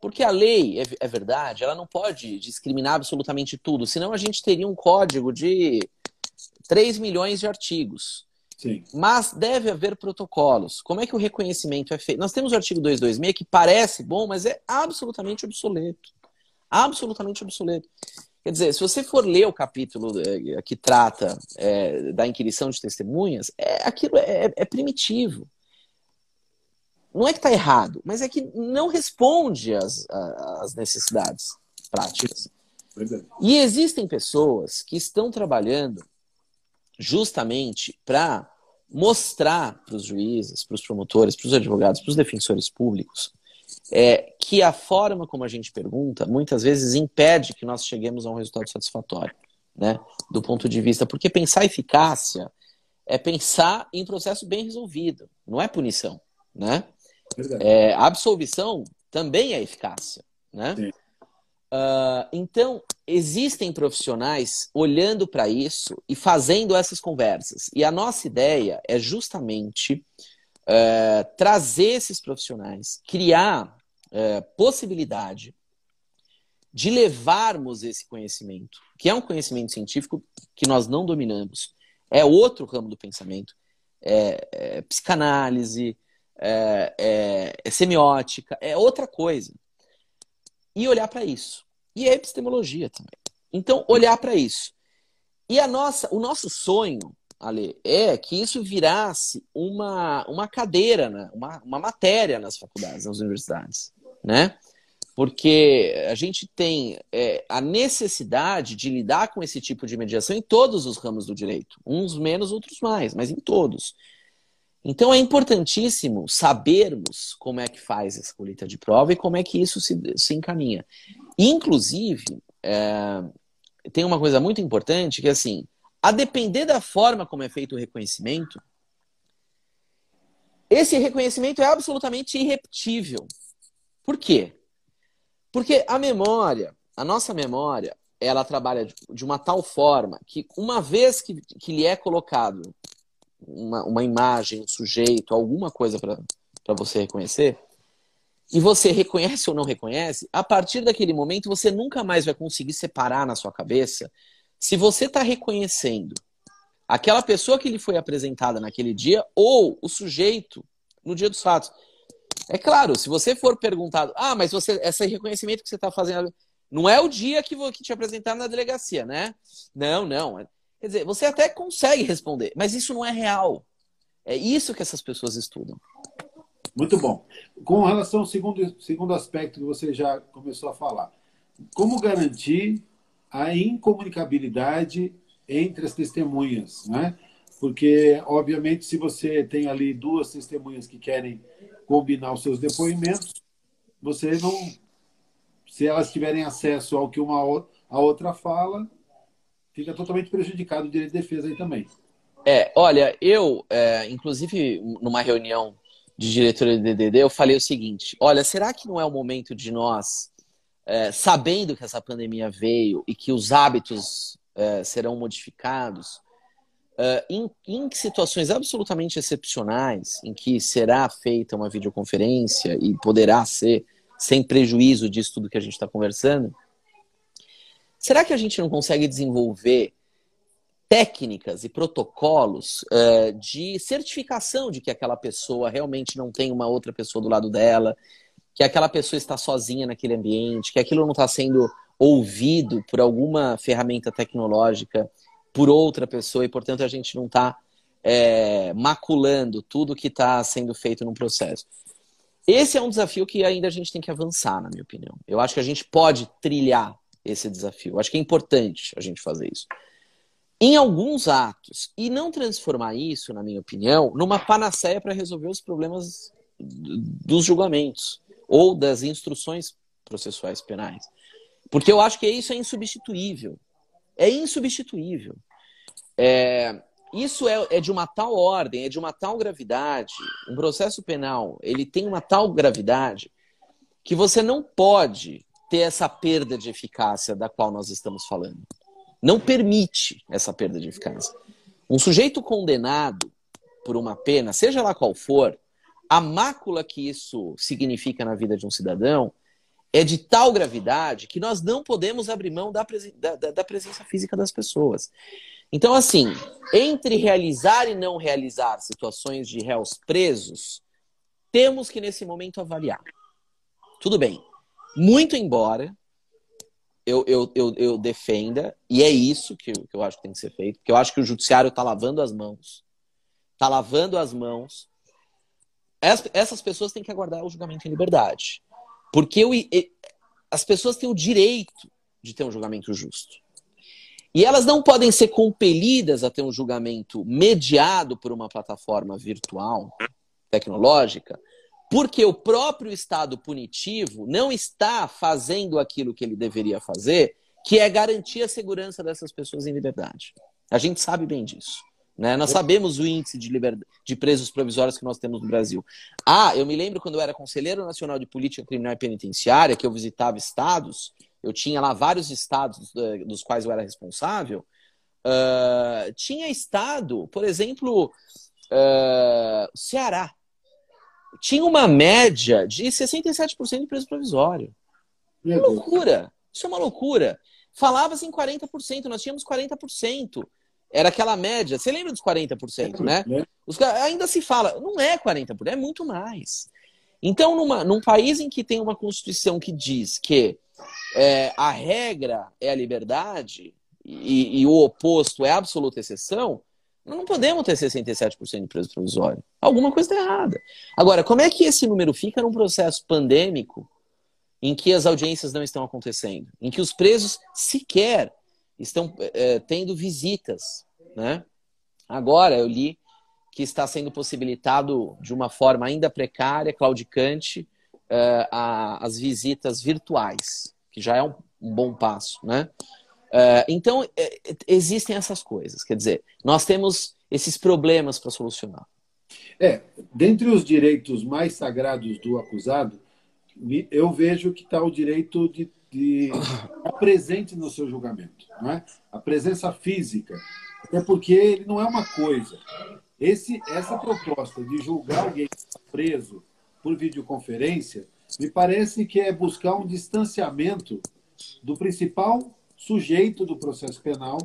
Porque a lei, é, é verdade, ela não pode discriminar absolutamente tudo, senão a gente teria um código de 3 milhões de artigos. Sim. Mas deve haver protocolos. Como é que o reconhecimento é feito? Nós temos o artigo 226 que parece bom, mas é absolutamente obsoleto. Absolutamente obsoleto. Quer dizer, se você for ler o capítulo eh, que trata é, da inquirição de testemunhas, é, aquilo é, é primitivo. Não é que está errado, mas é que não responde às, às necessidades práticas. Verdade. E existem pessoas que estão trabalhando justamente para mostrar para os juízes, para os promotores, para os advogados, para os defensores públicos, é, que a forma como a gente pergunta muitas vezes impede que nós cheguemos a um resultado satisfatório, né? Do ponto de vista, porque pensar eficácia é pensar em processo bem resolvido, não é punição, né? É, absolvição também é eficácia, né? Uh, então, existem profissionais olhando para isso e fazendo essas conversas. E a nossa ideia é justamente uh, trazer esses profissionais, criar uh, possibilidade de levarmos esse conhecimento, que é um conhecimento científico que nós não dominamos, é outro ramo do pensamento, é, é psicanálise, é, é, é semiótica, é outra coisa e olhar para isso. E a epistemologia também. Então, olhar para isso. E a nossa, o nosso sonho, Ale, é que isso virasse uma, uma cadeira, né? uma, uma matéria nas faculdades, nas universidades. Né? Porque a gente tem é, a necessidade de lidar com esse tipo de mediação em todos os ramos do direito. Uns menos, outros mais, mas em todos. Então é importantíssimo sabermos como é que faz essa colheita de prova e como é que isso se, se encaminha. Inclusive, é, tem uma coisa muito importante que assim, a depender da forma como é feito o reconhecimento, esse reconhecimento é absolutamente irrepetível. Por quê? Porque a memória, a nossa memória, ela trabalha de uma tal forma que uma vez que, que lhe é colocado uma, uma imagem, um sujeito, alguma coisa para você reconhecer, e você reconhece ou não reconhece, a partir daquele momento você nunca mais vai conseguir separar na sua cabeça se você está reconhecendo aquela pessoa que lhe foi apresentada naquele dia ou o sujeito no dia dos fatos. É claro, se você for perguntado, ah, mas você, esse reconhecimento que você está fazendo, não é o dia que vou que te apresentar na delegacia, né? Não, não. Quer dizer, você até consegue responder, mas isso não é real. É isso que essas pessoas estudam. Muito bom. Com relação ao segundo, segundo aspecto que você já começou a falar, como garantir a incomunicabilidade entre as testemunhas, né? Porque, obviamente, se você tem ali duas testemunhas que querem combinar os seus depoimentos, você não. Se elas tiverem acesso ao que uma a outra fala, fica totalmente prejudicado o direito de defesa aí também. É, olha, eu, é, inclusive, numa reunião de diretoria do DDD, eu falei o seguinte: olha, será que não é o momento de nós, é, sabendo que essa pandemia veio e que os hábitos é, serão modificados, é, em, em, situações absolutamente excepcionais, em que será feita uma videoconferência e poderá ser sem prejuízo disso tudo que a gente está conversando, será que a gente não consegue desenvolver técnicas e protocolos uh, de certificação de que aquela pessoa realmente não tem uma outra pessoa do lado dela, que aquela pessoa está sozinha naquele ambiente, que aquilo não está sendo ouvido por alguma ferramenta tecnológica por outra pessoa e, portanto, a gente não está é, maculando tudo que está sendo feito no processo. Esse é um desafio que ainda a gente tem que avançar, na minha opinião. Eu acho que a gente pode trilhar esse desafio. Acho que é importante a gente fazer isso em alguns atos e não transformar isso, na minha opinião, numa panaceia para resolver os problemas dos julgamentos ou das instruções processuais penais. Porque eu acho que isso é insubstituível. É insubstituível. É, isso é, é, de uma tal ordem, é de uma tal gravidade. Um processo penal, ele tem uma tal gravidade que você não pode ter essa perda de eficácia da qual nós estamos falando não permite essa perda de eficácia. Um sujeito condenado por uma pena, seja lá qual for, a mácula que isso significa na vida de um cidadão é de tal gravidade que nós não podemos abrir mão da, presen da, da presença física das pessoas. Então, assim, entre realizar e não realizar situações de réus presos, temos que, nesse momento, avaliar. Tudo bem. Muito embora eu, eu, eu, eu defenda, e é isso que que eu acho que tem que ser feito, porque eu acho que o judiciário está lavando as mãos. Está lavando as mãos. essas pessoas têm que aguardar o julgamento em liberdade. Porque eu, as pessoas têm o direito de ter um julgamento justo. E elas não podem ser compelidas a ter um julgamento mediado por uma plataforma virtual, tecnológica, porque o próprio Estado punitivo não está fazendo aquilo que ele deveria fazer, que é garantir a segurança dessas pessoas em liberdade. A gente sabe bem disso. Né? Nós sabemos o índice de, de presos provisórios que nós temos no Brasil. Ah, eu me lembro quando eu era conselheiro nacional de política criminal e penitenciária, que eu visitava estados, eu tinha lá vários estados eh, dos quais eu era responsável. Uh, tinha estado, por exemplo, uh, Ceará tinha uma média de 67% de preso provisório. Uma loucura. Isso é uma loucura. Falava-se em 40%, nós tínhamos 40%. Era aquela média. Você lembra dos 40%, né? É. Os, ainda se fala, não é 40%, é muito mais. Então, numa, num país em que tem uma Constituição que diz que é, a regra é a liberdade e, e o oposto é a absoluta exceção, nós não podemos ter 67% de preso provisório. Alguma coisa está errada. Agora, como é que esse número fica num processo pandêmico em que as audiências não estão acontecendo? Em que os presos sequer estão é, tendo visitas, né? Agora eu li que está sendo possibilitado de uma forma ainda precária, claudicante, é, a, as visitas virtuais, que já é um, um bom passo, né? Uh, então, é, existem essas coisas. Quer dizer, nós temos esses problemas para solucionar. É, dentre os direitos mais sagrados do acusado, eu vejo que está o direito de, de estar presente no seu julgamento, não é? a presença física. Até porque ele não é uma coisa. Esse, essa proposta de julgar alguém preso por videoconferência me parece que é buscar um distanciamento do principal sujeito do processo penal,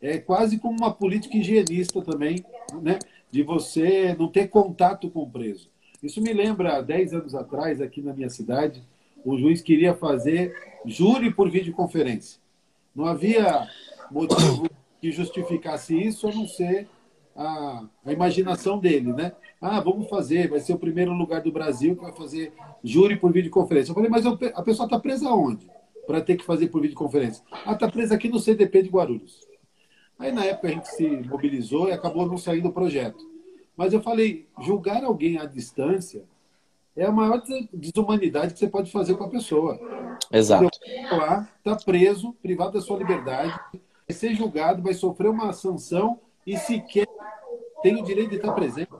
é quase como uma política higienista também, né? de você não ter contato com o preso. Isso me lembra, 10 anos atrás, aqui na minha cidade, o juiz queria fazer júri por videoconferência. Não havia motivo que justificasse isso, a não ser a, a imaginação dele, né? Ah, vamos fazer, vai ser o primeiro lugar do Brasil que vai fazer júri por videoconferência. Eu falei, mas a pessoa está presa onde? Para ter que fazer por videoconferência. Ah, está presa aqui no CDP de Guarulhos. Aí, na época, a gente se mobilizou e acabou não saindo o projeto. Mas eu falei, julgar alguém à distância é a maior desumanidade que você pode fazer com a pessoa. Exato. Lá, está preso, privado da sua liberdade, vai ser julgado, vai sofrer uma sanção e sequer tem o direito de estar presente.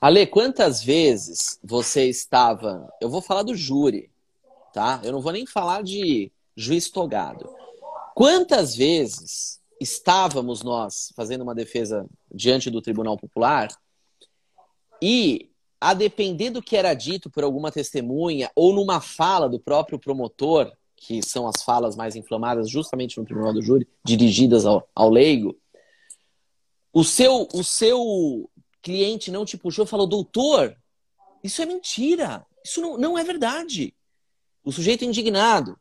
Ale, quantas vezes você estava. Eu vou falar do júri, tá? Eu não vou nem falar de juiz togado. Quantas vezes estávamos nós fazendo uma defesa diante do Tribunal Popular e, a depender do que era dito por alguma testemunha ou numa fala do próprio promotor, que são as falas mais inflamadas justamente no Tribunal do Júri, dirigidas ao, ao leigo, o seu, o seu cliente não te puxou e falou, doutor, isso é mentira, isso não, não é verdade. O sujeito indignado,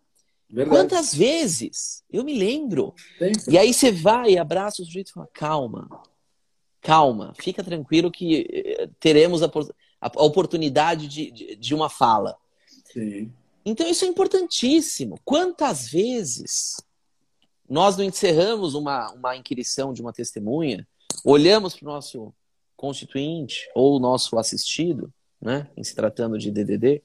Verdade. Quantas vezes? Eu me lembro. Sempre. E aí você vai e abraça o sujeito e fala: calma, calma, fica tranquilo que eh, teremos a, a oportunidade de, de, de, uma fala. Sim. Então isso é importantíssimo. Quantas vezes nós não encerramos uma, uma inquirição de uma testemunha, olhamos para o nosso constituinte ou o nosso assistido, né, em se tratando de DDD,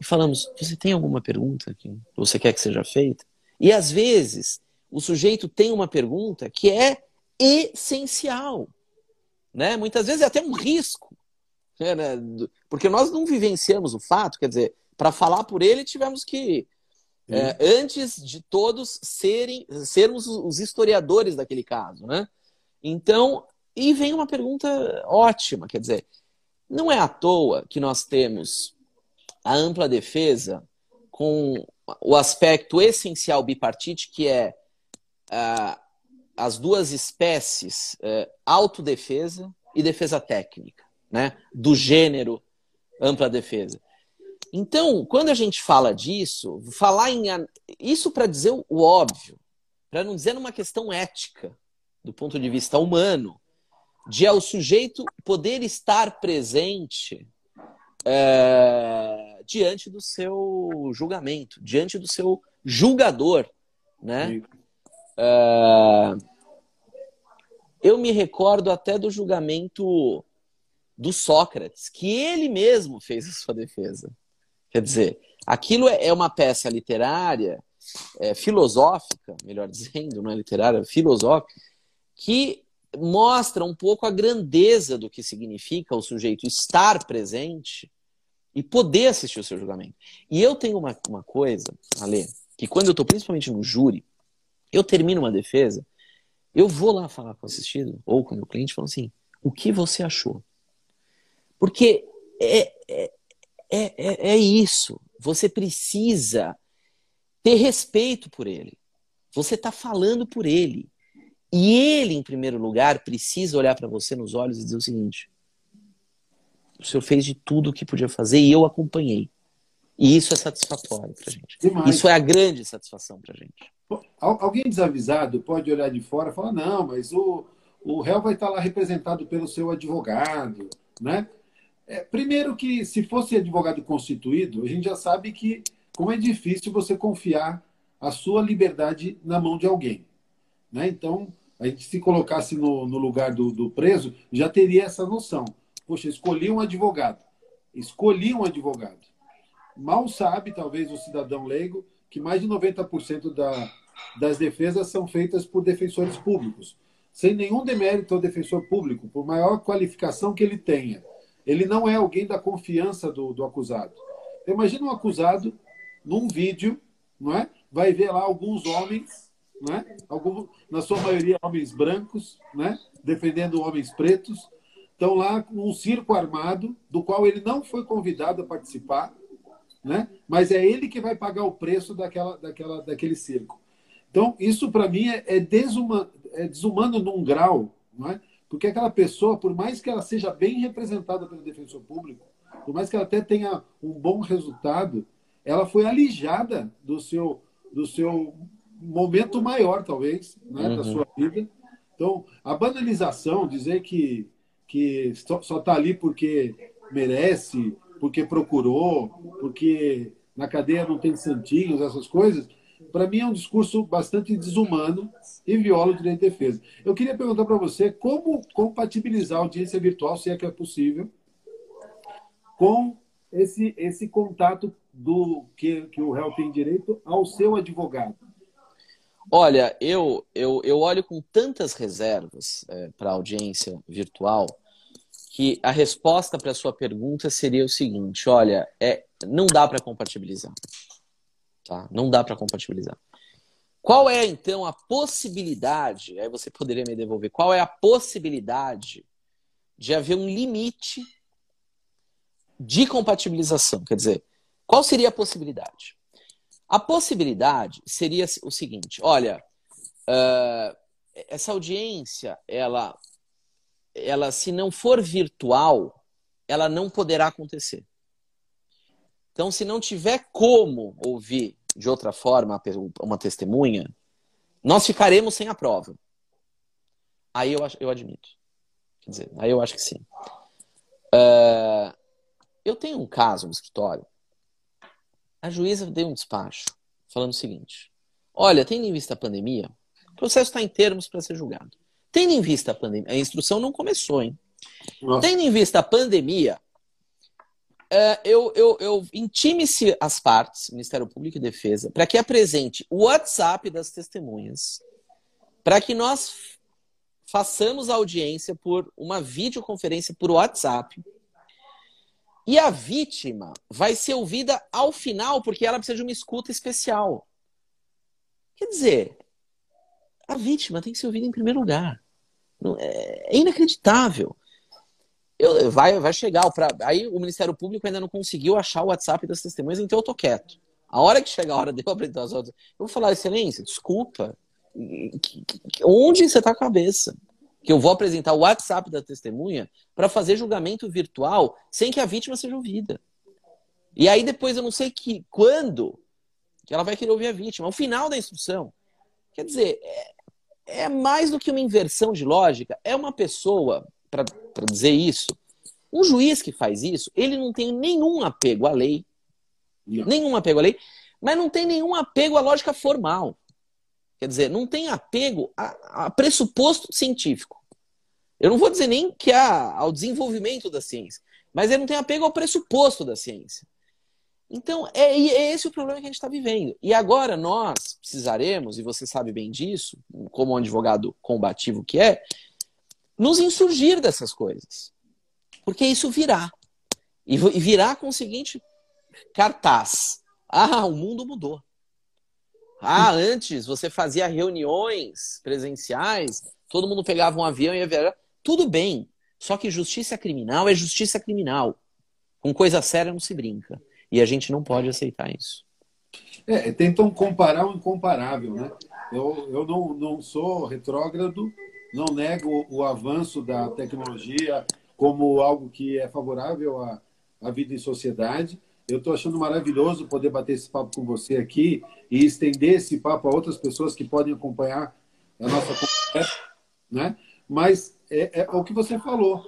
e falamos: Você tem alguma pergunta que você quer que seja feita? E às vezes o sujeito tem uma pergunta que é essencial. Né? Muitas vezes é até um risco. Né? Porque nós não vivenciamos o fato, quer dizer, para falar por ele tivemos que, é, antes de todos serem, sermos os historiadores daquele caso. Né? Então, e vem uma pergunta ótima, quer dizer, não é à toa que nós temos a ampla defesa com o aspecto essencial bipartite, que é uh, as duas espécies, uh, autodefesa e defesa técnica, né? do gênero ampla defesa. Então, quando a gente fala disso, falar em. Isso para dizer o óbvio, para não dizer numa questão ética, do ponto de vista humano, de ao sujeito poder estar presente é, diante do seu julgamento, diante do seu julgador, né? É, eu me recordo até do julgamento do Sócrates, que ele mesmo fez a sua defesa. Quer dizer, aquilo é, é uma peça literária, é, filosófica, melhor dizendo, não é literária, é filosófica, que mostra um pouco a grandeza do que significa o sujeito estar presente e poder assistir o seu julgamento. E eu tenho uma, uma coisa, Ale, que quando eu estou principalmente no júri, eu termino uma defesa, eu vou lá falar com o assistido ou com o meu cliente falando assim, o que você achou? Porque é, é, é, é isso. Você precisa ter respeito por ele. Você está falando por ele. E ele, em primeiro lugar, precisa olhar para você nos olhos e dizer o seguinte: o senhor fez de tudo o que podia fazer e eu acompanhei. E isso é satisfatório para gente. Demais. Isso é a grande satisfação para gente. Alguém desavisado pode olhar de fora e falar: não, mas o, o réu vai estar lá representado pelo seu advogado, né? É, primeiro que se fosse advogado constituído, a gente já sabe que como é difícil você confiar a sua liberdade na mão de alguém, né? Então, a gente se colocasse no, no lugar do, do preso, já teria essa noção. Poxa, escolhi um advogado. Escolhi um advogado. Mal sabe, talvez, o cidadão leigo, que mais de 90% da, das defesas são feitas por defensores públicos. Sem nenhum demérito ao defensor público, por maior qualificação que ele tenha. Ele não é alguém da confiança do, do acusado. Imagina um acusado num vídeo, não é? Vai ver lá alguns homens, não é? Algum, na sua maioria homens brancos, né? defendendo homens pretos, estão lá com um circo armado, do qual ele não foi convidado a participar, né? mas é ele que vai pagar o preço daquela, daquela, daquele circo. Então, isso para mim é, é, desuma, é desumano num grau, não é? Porque aquela pessoa, por mais que ela seja bem representada pelo defensor público, por mais que ela até tenha um bom resultado, ela foi alijada do seu, do seu momento maior, talvez, né, uhum. da sua vida. Então, a banalização, dizer que, que só está ali porque merece, porque procurou, porque na cadeia não tem santinhos, essas coisas, para mim é um discurso bastante desumano e viola o direito de defesa. Eu queria perguntar para você como compatibilizar a audiência virtual, se é que é possível, com esse, esse contato do que, que o réu tem direito ao seu advogado. Olha, eu, eu, eu olho com tantas reservas é, para a audiência virtual que a resposta para a sua pergunta seria o seguinte: olha, é, não dá para compatibilizar. Tá? Não dá para compatibilizar. Qual é, então, a possibilidade? Aí você poderia me devolver. Qual é a possibilidade de haver um limite de compatibilização? Quer dizer, qual seria a possibilidade? A possibilidade seria o seguinte: olha, uh, essa audiência, ela, ela, se não for virtual, ela não poderá acontecer. Então, se não tiver como ouvir de outra forma uma testemunha, nós ficaremos sem a prova. Aí eu, eu admito. Quer dizer, aí eu acho que sim. Uh, eu tenho um caso no escritório. A juíza deu um despacho falando o seguinte: olha, tendo em vista a pandemia, o processo está em termos para ser julgado. Tendo em vista a pandemia, a instrução não começou, hein? Nossa. Tendo em vista a pandemia, é, eu, eu, eu intime-se as partes, Ministério Público e Defesa, para que apresente o WhatsApp das testemunhas, para que nós façamos a audiência por uma videoconferência por WhatsApp. E a vítima vai ser ouvida ao final, porque ela precisa de uma escuta especial. Quer dizer, a vítima tem que ser ouvida em primeiro lugar. É, é inacreditável. Eu, vai, vai chegar. Pra, aí o Ministério Público ainda não conseguiu achar o WhatsApp das testemunhas, então eu tô quieto. A hora que chegar a hora de eu apresentar as outras, eu vou falar, excelência, desculpa. Onde você tá a cabeça? Que eu vou apresentar o WhatsApp da testemunha para fazer julgamento virtual sem que a vítima seja ouvida. E aí depois eu não sei que quando que ela vai querer ouvir a vítima. Ao final da instrução. Quer dizer, é, é mais do que uma inversão de lógica. É uma pessoa para dizer isso. Um juiz que faz isso, ele não tem nenhum apego à lei, não. nenhum apego à lei, mas não tem nenhum apego à lógica formal. Quer dizer, não tem apego a, a pressuposto científico. Eu não vou dizer nem que há ao desenvolvimento da ciência, mas ele não tem apego ao pressuposto da ciência. Então, é, é esse o problema que a gente está vivendo. E agora nós precisaremos, e você sabe bem disso, como um advogado combativo que é, nos insurgir dessas coisas. Porque isso virá. E virá com o seguinte cartaz: Ah, o mundo mudou. Ah, antes você fazia reuniões presenciais, todo mundo pegava um avião e ia viajar. Tudo bem. Só que justiça criminal é justiça criminal. Com coisa séria não se brinca. E a gente não pode aceitar isso. É, tentam comparar o incomparável, né? Eu, eu não, não sou retrógrado, não nego o avanço da tecnologia como algo que é favorável à, à vida em sociedade. Eu estou achando maravilhoso poder bater esse papo com você aqui e estender esse papo a outras pessoas que podem acompanhar a nossa conversa, né? Mas é, é o que você falou.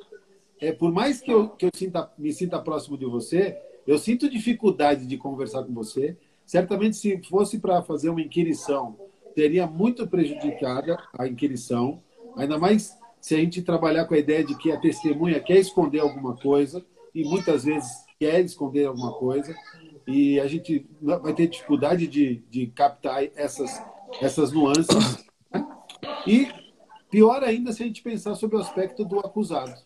É, por mais que eu, que eu sinta, me sinta próximo de você, eu sinto dificuldade de conversar com você. Certamente, se fosse para fazer uma inquirição, teria muito prejudicada a inquirição. Ainda mais se a gente trabalhar com a ideia de que a testemunha quer esconder alguma coisa, e muitas vezes quer esconder alguma coisa, e a gente vai ter dificuldade de, de captar essas, essas nuances. Né? E pior ainda se a gente pensar sobre o aspecto do acusado,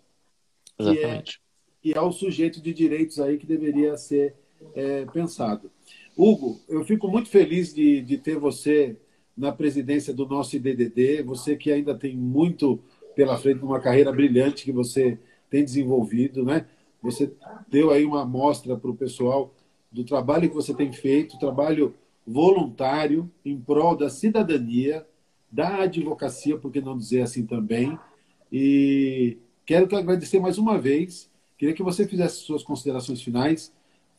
Exatamente. que é, que é o sujeito de direitos aí que deveria ser é, pensado. Hugo, eu fico muito feliz de, de ter você na presidência do nosso IDDD, você que ainda tem muito pela frente, uma carreira brilhante que você tem desenvolvido, né? Você deu aí uma amostra para o pessoal do trabalho que você tem feito, trabalho voluntário em prol da cidadania, da advocacia, por que não dizer assim também, E quero te agradecer mais uma vez. Queria que você fizesse suas considerações finais.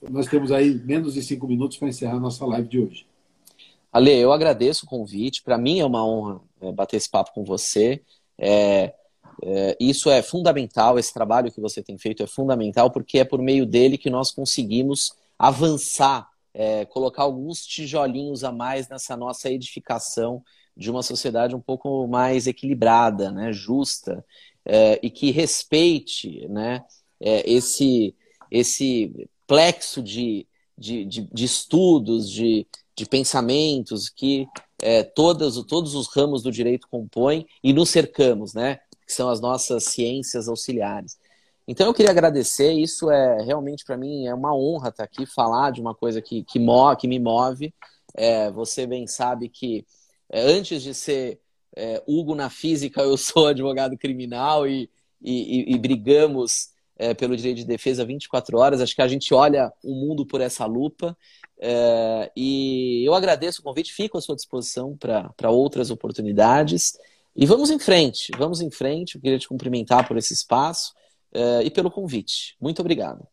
Nós temos aí menos de cinco minutos para encerrar nossa live de hoje. Ale, eu agradeço o convite. Para mim é uma honra é, bater esse papo com você. É, é, isso é fundamental, esse trabalho que você tem feito é fundamental, porque é por meio dele que nós conseguimos avançar, é, colocar alguns tijolinhos a mais nessa nossa edificação de uma sociedade um pouco mais equilibrada, né, justa, é, e que respeite né, é, esse, esse plexo de, de, de, de estudos, de, de pensamentos que é, todas, todos os ramos do direito compõem e nos cercamos, né? que são as nossas ciências auxiliares. Então eu queria agradecer, isso é realmente para mim é uma honra estar aqui, falar de uma coisa que, que, move, que me move. É, você bem sabe que antes de ser é, Hugo na física, eu sou advogado criminal e, e, e brigamos é, pelo direito de defesa 24 horas. Acho que a gente olha o mundo por essa lupa. É, e eu agradeço o convite, fico à sua disposição para outras oportunidades. E vamos em frente, vamos em frente. Eu queria te cumprimentar por esse espaço uh, e pelo convite. Muito obrigado.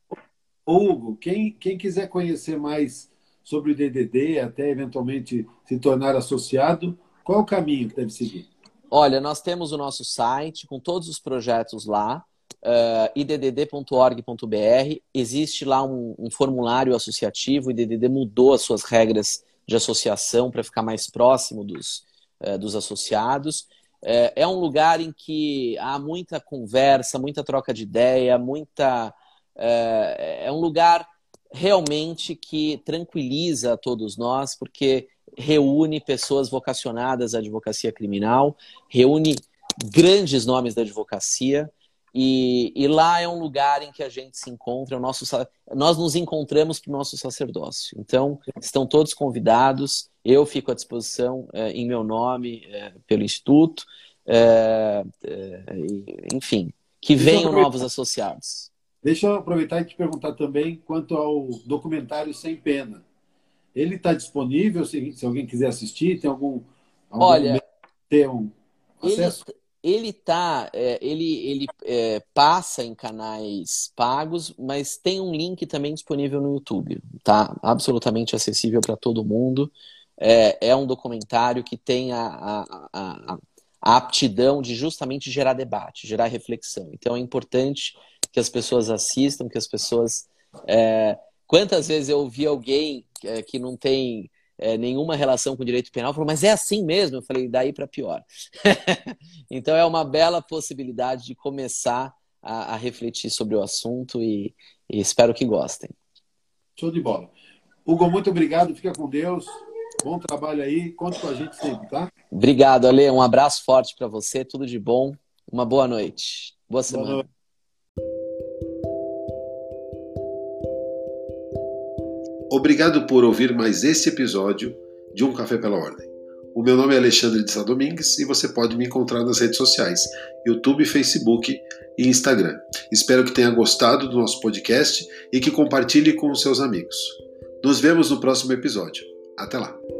Hugo, quem, quem quiser conhecer mais sobre o DDD, até eventualmente se tornar associado, qual o caminho que deve seguir? Olha, nós temos o nosso site com todos os projetos lá, uh, iddd.org.br. Existe lá um, um, formulário associativo, o IDDD mudou as suas regras de associação para ficar mais próximo dos, uh, dos associados. É, é, um lugar em que há muita conversa, muita troca de ideia, muita. É um lugar realmente que tranquiliza a todos nós, porque reúne pessoas vocacionadas à advocacia criminal, reúne grandes nomes da advocacia. E, e, lá é um lugar em que a gente se encontra, o nosso, nós nos encontramos para o nosso sacerdócio. Então, estão todos convidados. Eu fico à disposição é, em meu nome é, pelo Instituto. É, é enfim, que venham novos associados. Deixa eu aproveitar e te perguntar também quanto ao documentário Sem Pena. Ele está disponível se, se, alguém quiser assistir? Tem algum, algum Olha, ter um acesso? Ele ele tá, é, ele, ele é, passa em canais pagos, mas tem um link também disponível no YouTube, tá? Absolutamente acessível para todo mundo. É, é, um documentário que tem a, a, a, a, aptidão de justamente gerar debate, gerar reflexão. Então é importante que as pessoas assistam, que as pessoas. É, quantas vezes eu ouvi alguém é, que não tem é, nenhuma relação com direito penal, falou, mas é assim mesmo? Eu falei, daí para pior. então é uma bela possibilidade de começar a, a refletir sobre o assunto e, e, espero que gostem. Show de bola. Hugo, muito obrigado, fica com Deus. Bom trabalho aí, conte com a gente sempre, tá? Obrigado, Ale. Um abraço forte para você, tudo de bom. Uma boa noite. Boa semana. Boa noite. Obrigado por ouvir mais esse episódio de Um Café pela Ordem. O meu nome é Alexandre de Sá Domingues e você pode me encontrar nas redes sociais, YouTube, Facebook e Instagram. Espero que tenha gostado do nosso podcast e que compartilhe com os seus amigos. Nos vemos no próximo episódio. Até lá!